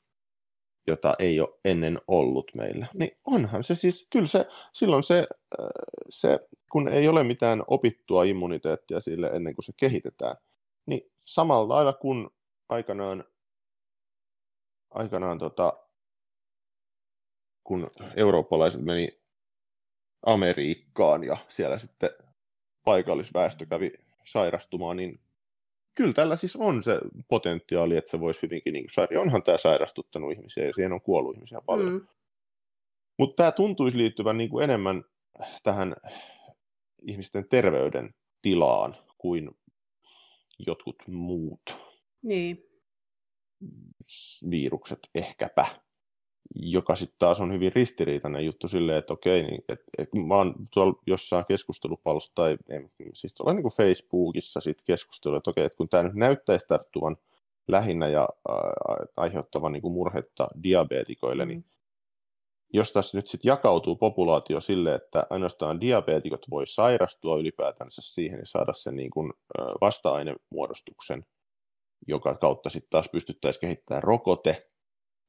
jota ei ole ennen ollut meillä, niin onhan se siis, kyllä se, silloin se, äh, se, kun ei ole mitään opittua immuniteettia sille ennen kuin se kehitetään, niin samalla lailla kuin aikanaan, aikanaan tota, kun eurooppalaiset meni Amerikkaan ja siellä sitten paikallisväestö kävi sairastumaan, niin kyllä tällä siis on se potentiaali, että se voisi hyvinkin, niin kuin, onhan tämä sairastuttanut ihmisiä ja siihen on kuollut ihmisiä paljon. Mm. Mutta tämä tuntuisi liittyvän niin kuin enemmän tähän ihmisten terveyden tilaan kuin jotkut muut niin. virukset ehkäpä joka sitten taas on hyvin ristiriitainen juttu silleen, että okei, niin, et, et, mä oon tuolla jossain keskustelupallossa tai siis tuolla niin kuin Facebookissa sit keskustelu, että okei, että kun tämä nyt näyttäisi tarttuvan lähinnä ja äh, aiheuttavan niin kuin murhetta diabeetikoille, niin mm. niin jos tässä nyt sitten jakautuu populaatio sille, että ainoastaan diabeetikot voi sairastua ylipäätänsä siihen ja saada sen niin kuin, vasta-ainemuodostuksen, joka kautta sitten taas pystyttäisiin kehittämään rokote,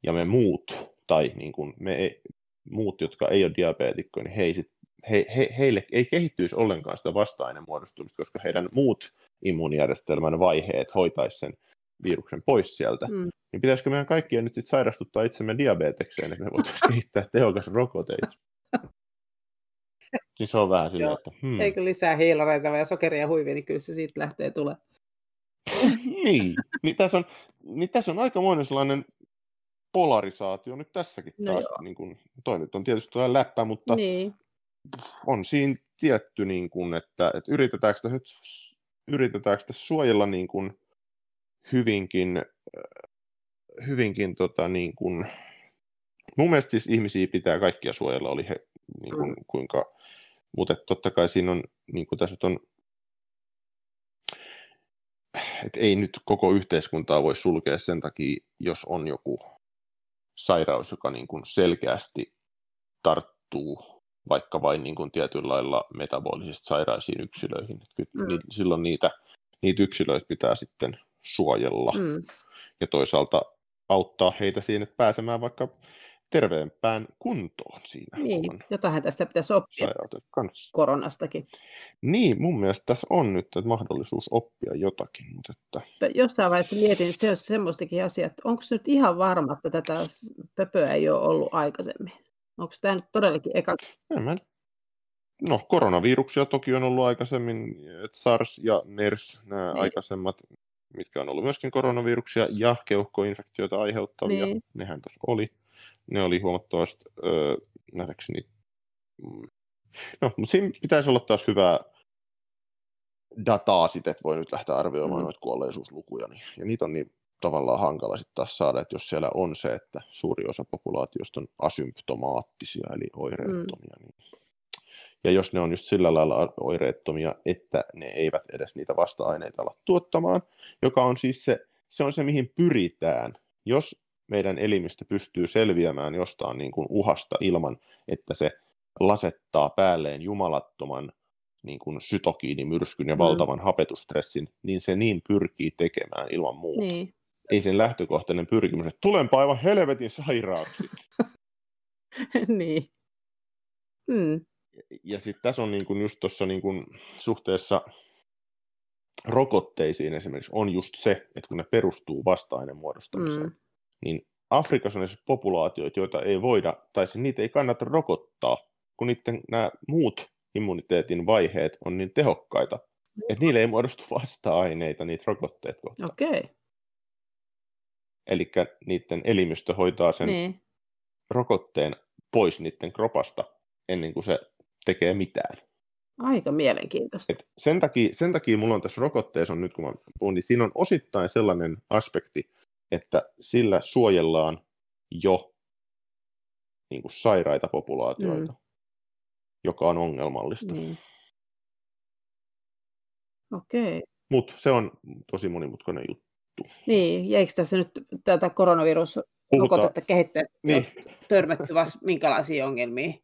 ja me muut tai niin kuin me ei, muut, jotka ei ole diabeetikkoja, niin he ei sit, he, he, heille ei kehittyisi ollenkaan sitä vasta-ainemuodostumista, koska heidän muut immuunijärjestelmän vaiheet hoitaisi sen viruksen pois sieltä. Mm. Niin pitäisikö meidän kaikkien nyt sit sairastuttaa itsemme diabetekseen, että me voitaisiin kehittää tehokas rokote Siis se on vähän silleen, että... Hmm. Eikö lisää hiilareita ja sokeria huivia, niin kyllä se siitä lähtee tulemaan. niin, niin tässä on, niin tässä on aikamoinen sellainen polarisaatio nyt tässäkin no taas. Niin kuin, toi nyt on tietysti tuo läppä, mutta niin. on siinä tietty, niin kuin, että, että yritetäänkö tässä nyt yritetäänkö tässä suojella niin kuin hyvinkin, hyvinkin tota, niin kuin, mun mielestä siis ihmisiä pitää kaikkia suojella, oli he niin kuin, mm. kuinka, mutta totta kai siinä on, niin kuin tässä on että ei nyt koko yhteiskuntaa voi sulkea sen takia, jos on joku sairaus, joka niin kuin selkeästi tarttuu vaikka vain niin kuin tietyllä lailla metabolisesti sairaisiin yksilöihin. mm. niin, silloin niitä, niitä yksilöitä pitää sitten suojella mm. ja toisaalta auttaa heitä siinä, pääsemään vaikka terveempään kuntoon siinä. Niin, jotain tästä pitäisi oppia kanssa. koronastakin. Niin, mun mielestä tässä on nyt että mahdollisuus oppia jotakin. Mutta että... Jossain vaiheessa mietin, se olisi semmoistakin asiaa, että onko nyt ihan varma, että tätä pöpöä ei ole ollut aikaisemmin? Onko tämä nyt todellakin eka? En mä No, koronaviruksia toki on ollut aikaisemmin, että SARS ja MERS, nämä niin. aikaisemmat, mitkä on ollut myöskin koronaviruksia ja keuhkoinfektioita aiheuttavia, niin. nehän tuossa oli. Ne oli huomattavasti, öö, nähdäkseni, mm, no, mutta siinä pitäisi olla taas hyvää dataa sitten, että voi nyt lähteä arvioimaan mm. noita kuolleisuuslukuja, niin, ja niitä on niin tavallaan hankala sitten taas saada, että jos siellä on se, että suuri osa populaatiosta on asymptomaattisia, eli oireettomia, mm. niin ja jos ne on just sillä lailla oireettomia, että ne eivät edes niitä vasta-aineita ala tuottamaan, joka on siis se, se on se, mihin pyritään. Jos meidän elimistö pystyy selviämään jostain niin kuin uhasta ilman, että se lasettaa päälleen jumalattoman niin kuin sytokiinimyrskyn ja mm. valtavan hapetustressin, niin se niin pyrkii tekemään ilman muuta. Niin. Ei sen lähtökohtainen pyrkimys, että tulenpa aivan helvetin sairaaksi. niin. Mm ja sitten tässä on niin kuin just tuossa niin kuin suhteessa rokotteisiin esimerkiksi on just se, että kun ne perustuu vasta muodostamiseen, mm. Niin Afrikassa on populaatioita, joita ei voida, tai siis niitä ei kannata rokottaa, kun niiden nämä muut immuniteetin vaiheet on niin tehokkaita, että niille ei muodostu vasta-aineita niitä rokotteet kohtaan. Okei. Okay. Eli niiden elimistö hoitaa sen niin. rokotteen pois niiden kropasta ennen kuin se tekee mitään. Aika mielenkiintoista. Et sen, takia, sen takia mulla on tässä rokotteessa, on nyt kun mä puhun, niin siinä on osittain sellainen aspekti, että sillä suojellaan jo niin kuin sairaita populaatioita, mm. joka on ongelmallista. Niin. Okei. Okay. Mutta se on tosi monimutkainen juttu. Niin, ja eikö tässä nyt tätä koronavirusrokotetta kehittäessä niin. törmätty vasta minkälaisiin ongelmiin?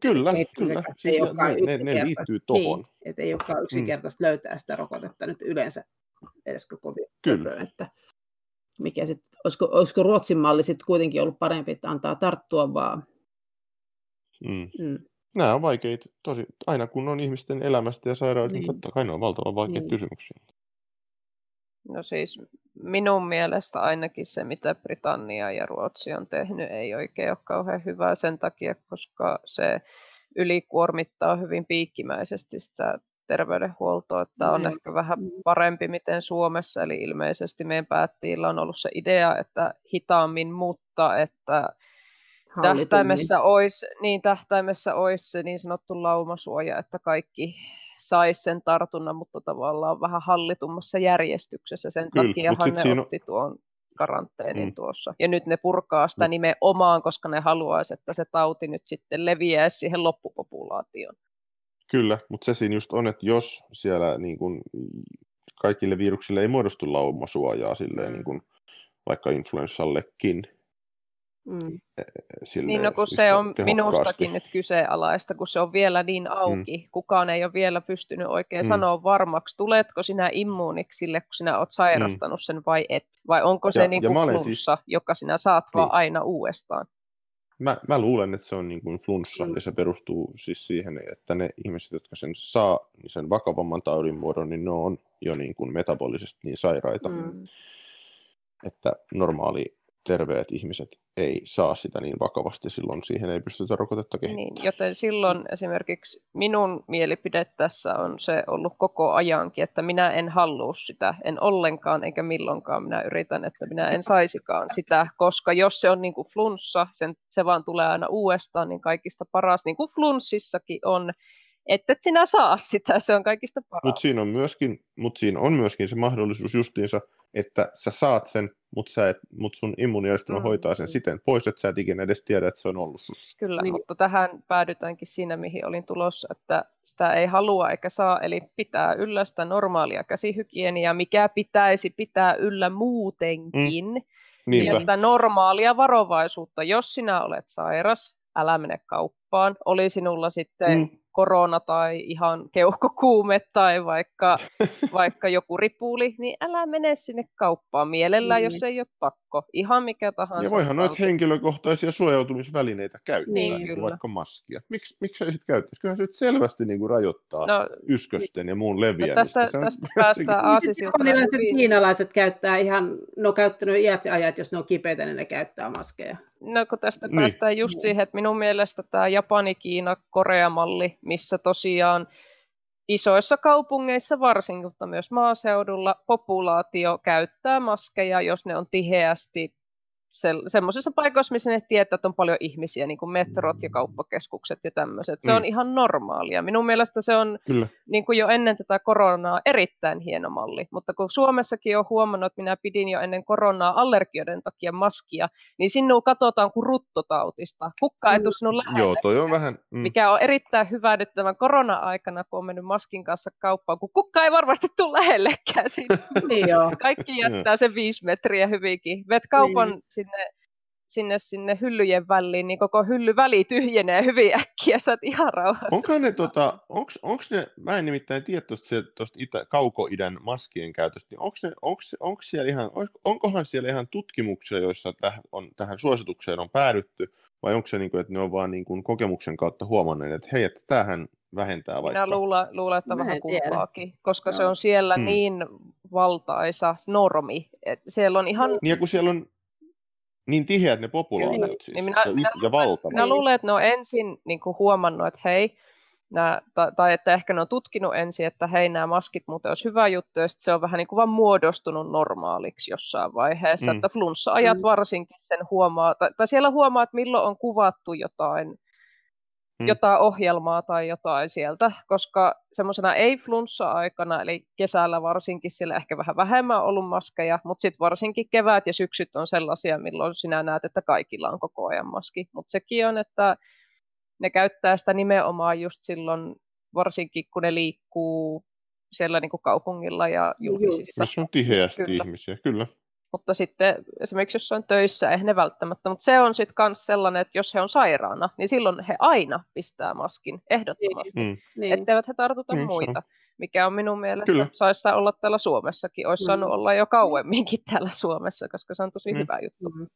Kyllä, kyllä. Se ei ne, ne, ne liittyy tuohon. Niin, että ei olekaan mm. yksinkertaista mm. löytää sitä rokotetta nyt yleensä edes koko Kyllä. että mikä sit, olisiko, olisiko Ruotsin malli sitten kuitenkin ollut parempi, että antaa tarttua vaan? Mm. Mm. Nämä on vaikeita, tosi, aina kun on ihmisten elämästä ja sairaudesta, niin. niin totta kai ne on valtavan vaikeita niin. kysymyksiä. No siis minun mielestä ainakin se, mitä Britannia ja Ruotsi on tehnyt, ei oikein ole kauhean hyvää sen takia, koska se ylikuormittaa hyvin piikkimäisesti sitä terveydenhuoltoa. Että on ehkä vähän parempi, miten Suomessa, eli ilmeisesti meidän päättäjillä on ollut se idea, että hitaammin, mutta että tähtäimessä olisi, niin tähtäimessä olisi se niin sanottu laumasuoja, että kaikki saisi sen tartunnan, mutta tavallaan vähän hallitummassa järjestyksessä. Sen takia ne on... otti tuon karanteenin mm. tuossa. Ja nyt ne purkaa sitä mm. nimenomaan, koska ne haluaisi, että se tauti nyt sitten leviäisi siihen loppupopulaatioon. Kyllä, mutta se siinä just on, että jos siellä niin kun, kaikille viruksille ei muodostu laumasuojaa silleen, niin kun, vaikka influenssallekin, Mm. Niin no kun se on minustakin nyt kyseenalaista, kun se on vielä niin auki. Mm. Kukaan ei ole vielä pystynyt oikein mm. sanoa varmaksi, tuletko sinä immuuniksi sille, kun sinä olet sairastanut mm. sen vai et. Vai onko se ja, niin kuin flunssa, siis... joka sinä saat niin. vaan aina uudestaan. Mä, mä luulen, että se on niin kuin flunssa mm. ja se perustuu siis siihen, että ne ihmiset, jotka sen saa, niin sen vakavamman taudin muodon, niin ne on jo niin kuin metabolisesti niin sairaita, mm. että normaali terveet ihmiset ei saa sitä niin vakavasti, silloin siihen ei pystytä rokotetta kehittämään. Niin, joten silloin esimerkiksi minun mielipide tässä on se ollut koko ajankin, että minä en halua sitä, en ollenkaan eikä milloinkaan minä yritän, että minä en saisikaan sitä, koska jos se on niin kuin flunssa, sen, se vaan tulee aina uudestaan, niin kaikista paras, niin kuin flunssissakin on, että et sinä saa sitä, se on kaikista paras. Mutta siinä, on myöskin, mut siinä on myöskin se mahdollisuus justiinsa, että sä saat sen, mutta mut sun immuunijärjestelmä mm. hoitaa sen siten pois, että sä et ikinä edes tiedä, että se on ollut sus. Kyllä, niin. mutta tähän päädytäänkin siinä, mihin olin tulossa, että sitä ei halua eikä saa, eli pitää yllä sitä normaalia käsihygieniaa, mikä pitäisi pitää yllä muutenkin. Mm. Ja sitä normaalia varovaisuutta, jos sinä olet sairas, älä mene kauppaan. Oli sinulla sitten mm korona tai ihan keuhkokuume tai vaikka, vaikka joku ripuli, niin älä mene sinne kauppaan mielellään, mm. jos ei ole pakko. Ihan mikä tahansa. Ja voihan noita henkilökohtaisia suojautumisvälineitä käyttää, niin, niin kuin vaikka maskia. Miks, miksi ei sitten käyttäisi? Kyllähän se nyt selvästi niin kuin rajoittaa no, yskösten ja muun no leviämistä. No tästä, tästä päästään aasisiltana. Kiinalaiset käyttää ihan, no käyttänyt iät ja ajat, jos ne on kipeitä, niin ne käyttää maskeja. No kun tästä niin. päästään just siihen, että minun mielestä tämä Japani, Kiina, Korea-malli, missä tosiaan isoissa kaupungeissa varsinkin, mutta myös maaseudulla populaatio käyttää maskeja, jos ne on tiheästi se, semmoisissa paikoissa, missä ne tietää, että on paljon ihmisiä, niin kuin metrot ja kauppakeskukset ja tämmöiset. Se mm. on ihan normaalia. Minun mielestä se on niin kuin jo ennen tätä koronaa erittäin hieno malli. Mutta kun Suomessakin on huomannut, että minä pidin jo ennen koronaa allergioiden takia maskia, niin sinua katsotaan kuin ruttotautista. Kukka ei mm. sinun lähelle. Joo, toi on vähän... Mm. Mikä on erittäin hyvä nyt tämän korona-aikana, kun on mennyt maskin kanssa kauppaan, kun kukka ei varmasti tule lähellekään siitä. niin Kaikki jättää sen viisi metriä hyvinkin. Vet kaupan niin sinne, sinne, sinne hyllyjen väliin, niin koko hylly väli tyhjenee hyvin äkkiä, sä oot ihan rauhassa. Onko ne, tota, onks, onks ne, mä en nimittäin tiedä tuosta itä, kaukoidän maskien käytöstä, niin onko ne, onks, onks siellä ihan, onkohan siellä ihan tutkimuksia, joissa täh, on, tähän suositukseen on päädytty, vai onko se niin kuin, että ne on vaan niin kuin kokemuksen kautta huomanneet, että hei, että tämähän vähentää vaikka... Minä luulen, luulen että vähän kumpaakin, koska Joo. se on siellä hmm. niin valtaisa normi, että siellä on ihan... Niin kun siellä on niin tiheät ne populaatiot niin, siis, niin minä, ja, minä, ja valtavat. Minä luulen, että ne on ensin niin kuin huomannut, että hei, nämä, tai, tai että ehkä ne on tutkinut ensin, että hei, nämä maskit muuten olisi hyvä juttu, ja sitten se on vähän niin kuin vaan muodostunut normaaliksi jossain vaiheessa, mm. että flunssa-ajat mm. varsinkin sen huomaa, tai, tai siellä huomaa, että milloin on kuvattu jotain mm. jotain ohjelmaa tai jotain sieltä, koska semmoisena ei-flunssa-aikana, eli kesällä varsinkin, sillä ehkä vähän vähemmän ollut maskeja, mutta sitten varsinkin kevät ja syksyt on sellaisia, milloin sinä näet, että kaikilla on koko ajan maski. Mutta sekin on, että ne käyttää sitä nimenomaan just silloin, varsinkin kun ne liikkuu siellä niin kuin kaupungilla ja julkisissa. Missä on tiheästi kyllä. ihmisiä, kyllä. Mutta sitten esimerkiksi jos on töissä, eihän ne välttämättä, mutta se on sitten myös sellainen, että jos he on sairaana, niin silloin he aina pistää maskin, ehdottomasti, mm. niin. etteivät he tartuta mm, muita, mikä on minun mielestä, Kyllä. saisi olla täällä Suomessakin, olisi mm. saanut olla jo kauemminkin täällä Suomessa, koska se on tosi mm. hyvä juttu. Mm.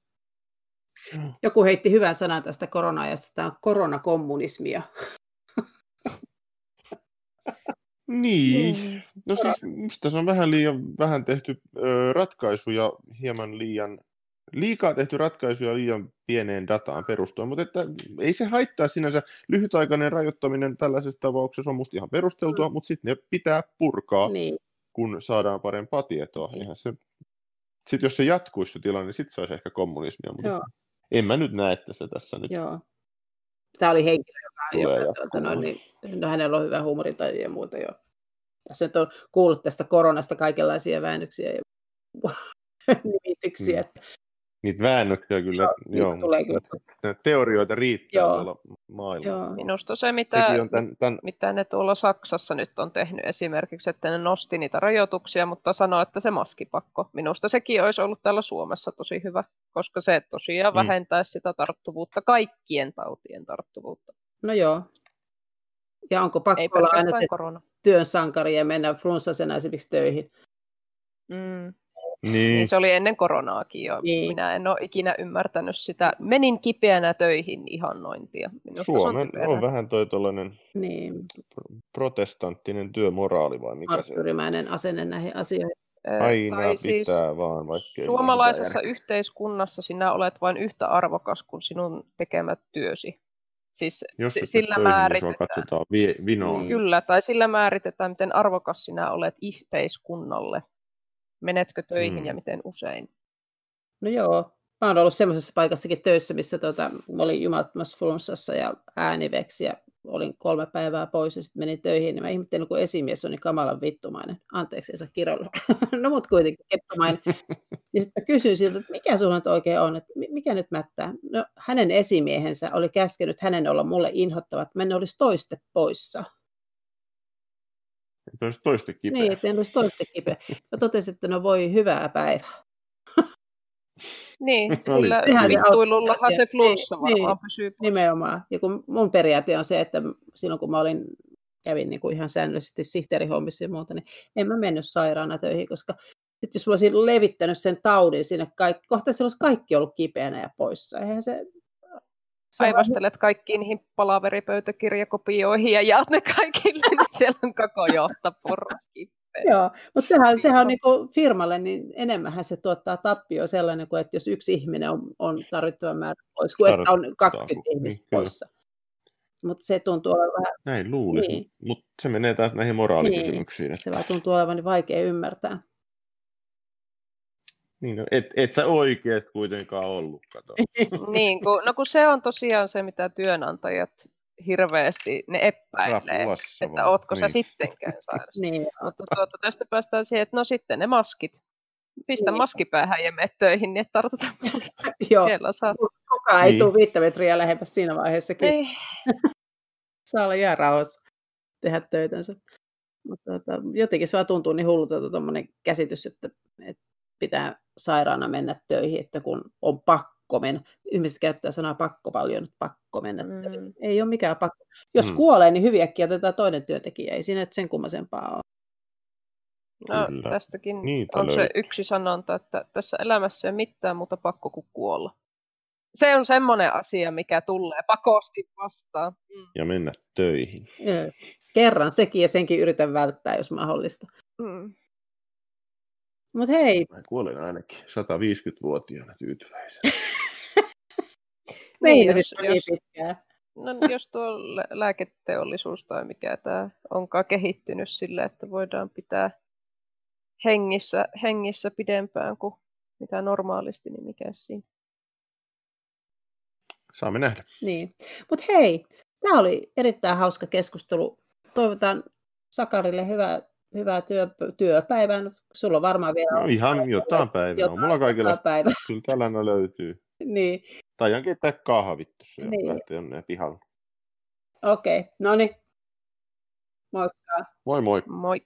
Joku heitti hyvän sanan tästä korona-ajasta, tämä on koronakommunismia. Niin, mm. no siis mistä se on vähän liian vähän tehty ö, ratkaisuja, hieman liian, liikaa tehty ratkaisuja liian pieneen dataan perustuen, mutta että ei se haittaa sinänsä. Lyhytaikainen rajoittaminen tällaisessa tapauksessa on musta ihan perusteltua, mm. mutta sitten ne pitää purkaa, niin. kun saadaan parempaa tietoa. Niin. Eihän se, sitten jos se jatkuisi se tilanne, niin sitten saisi ehkä kommunismia, mutta Joo. en mä nyt näe, että se tässä nyt Joo. Tämä oli henkilö, joka, joka tuota, no, niin, no, hänellä on hyvä huumorintaju ja muuta jo. Tässä nyt on kuullut tästä koronasta kaikenlaisia väännöksiä ja nimityksiä. Mm. Niitä väännöksiä kyllä, joo, joo tulee kyllä. teorioita riittää joo. tuolla maailmalla. Joo. Minusta se, mitä, tämän, tämän... mitä ne tuolla Saksassa nyt on tehnyt esimerkiksi, että ne nosti niitä rajoituksia, mutta sanoi, että se maskipakko. Minusta sekin olisi ollut täällä Suomessa tosi hyvä, koska se tosiaan mm. vähentäisi sitä tarttuvuutta, kaikkien tautien tarttuvuutta. No joo. Ja onko pakko Ei olla aina se korona. työn sankari ja mennä flunssasena esimerkiksi töihin? Mm. Niin. niin se oli ennen koronaakin jo. Niin. Minä en ole ikinä ymmärtänyt sitä. Menin kipeänä töihin ihannointia. Minusta Suomen on, on vähän toi tuollainen niin. protestanttinen työmoraali vai mikä se on? asenne näihin asioihin. Aina tai pitää siis vaan, vaikka Suomalaisessa yhteiskunnassa sinä olet vain yhtä arvokas kuin sinun tekemät työsi. Siis Jos sillä töihin, määritetään. Niin katsotaan vinoon. Niin. Kyllä, tai sillä määritetään, miten arvokas sinä olet yhteiskunnalle. Menetkö töihin hmm. ja miten usein? No joo, mä oon ollut semmoisessa paikassakin töissä, missä tota, mä olin jumalattomassa flunssassa ja ääniveksi ja olin kolme päivää pois ja sitten menin töihin, niin mä ihmettelin, kun esimies on niin kamalan vittumainen. Anteeksi, ei saa no mut kuitenkin kettomainen. ja sitten mä kysyin siltä, että mikä sulla nyt oikein on, että mikä nyt mättää? No hänen esimiehensä oli käskenyt hänen olla mulle inhottavat, että mä en olisi toiste poissa. Että olisi toiste kipeä. Niin, että en olisi toiste kipeä. Mä totesin, että no voi hyvää päivää. Niin, sillä vittuilullahan se flunssa Niin, varmaan pysyy pois. Nimenomaan. Ja kun mun periaate on se, että silloin kun mä olin, kävin niin kuin ihan säännöllisesti sihteerihommissa ja muuta, niin en mä mennyt sairaana töihin, koska sitten jos mä olisin levittänyt sen taudin sinne, kaikki, kohta se olisi kaikki ollut kipeänä ja poissa. Eihän se... se Aivastelet kaikkiin niihin palaveripöytäkirjakopioihin ja jaat ne kaikille, niin siellä on koko kipeä. Joo, mutta sehän, sehän on niin kuin firmalle, niin enemmänhän se tuottaa tappio sellainen kuin, että jos yksi ihminen on, on tarvittava määrä pois, kuin että on 20 niin, ihmistä poissa. Mutta se tuntuu olevan vähän, Näin luulisi, Niin. niin. mutta se menee taas näihin moraalikysymyksiin. se Että, vaan tuntuu olevan niin vaikea ymmärtää. Niin, no, et, et sä oikeasti kuitenkaan ollut, kato. Niin, kun, no kun se on tosiaan se, mitä työnantajat hirveästi, ne epäilee, Rapulassa että vaan, ootko sä niin. sittenkään sairas. niin, Mutta tuota, tästä päästään siihen, että no sitten ne maskit. Pistä Niin. maski päähän ja mene töihin, niin et tartuta joo, Siellä saat. kukaan ei Niin. tule viittä metriä lähempäs siinä vaiheessa. Kyllä Ei, saa olla jää rauhassa tehdä töitänsä. Mutta tota, jotenkin se vaan tuntuu niin hullulta tuommoinen käsitys, että, että pitää sairaana mennä töihin, että kun on pakko mennä. Ihmiset käyttää sanaa pakko paljon, että pakko mennä Mm. töihin. Ei ole mikään pakko. Jos Mm. kuolee, niin hyvin äkkiä otetaan toinen työntekijä. Ei siinä sen kummasempaa ole. no, Kyllä. tästäkin Niitä on se löytyy. yksi sanonta, että tässä elämässä ei mitään muuta pakko kuin kuolla. Se on semmoinen asia, mikä tulee pakosti vastaan. Mm. Ja mennä töihin. Kerran sekin ja senkin yritän välttää, jos mahdollista. Mm. Mutta hei, Mä kuolin ainakin 150-vuotiaana tyytyväisenä. Niin, jos, niin jos, pitkään. no, jos tuo lä- lääketeollisuus tai mikä tämä onkaan kehittynyt sille, että voidaan pitää hengissä, hengissä pidempään kuin mitä normaalisti, niin mikä siinä. Saamme nähdä. Niin. Mutta hei, tämä oli erittäin hauska keskustelu. Toivotan Sakarille hyvää, hyvää työ, työpäivää. Sulla on varmaan vielä No ihan jotain päivää. jotain- on. Mulla kaikilla päivää. kyllä tällainen löytyy. Niin, Taidan keittää kahvit tuossa ja Niin. lähteä jonne pihalle. okei. Okay. No niin. Moikka. Moi moi. Moi!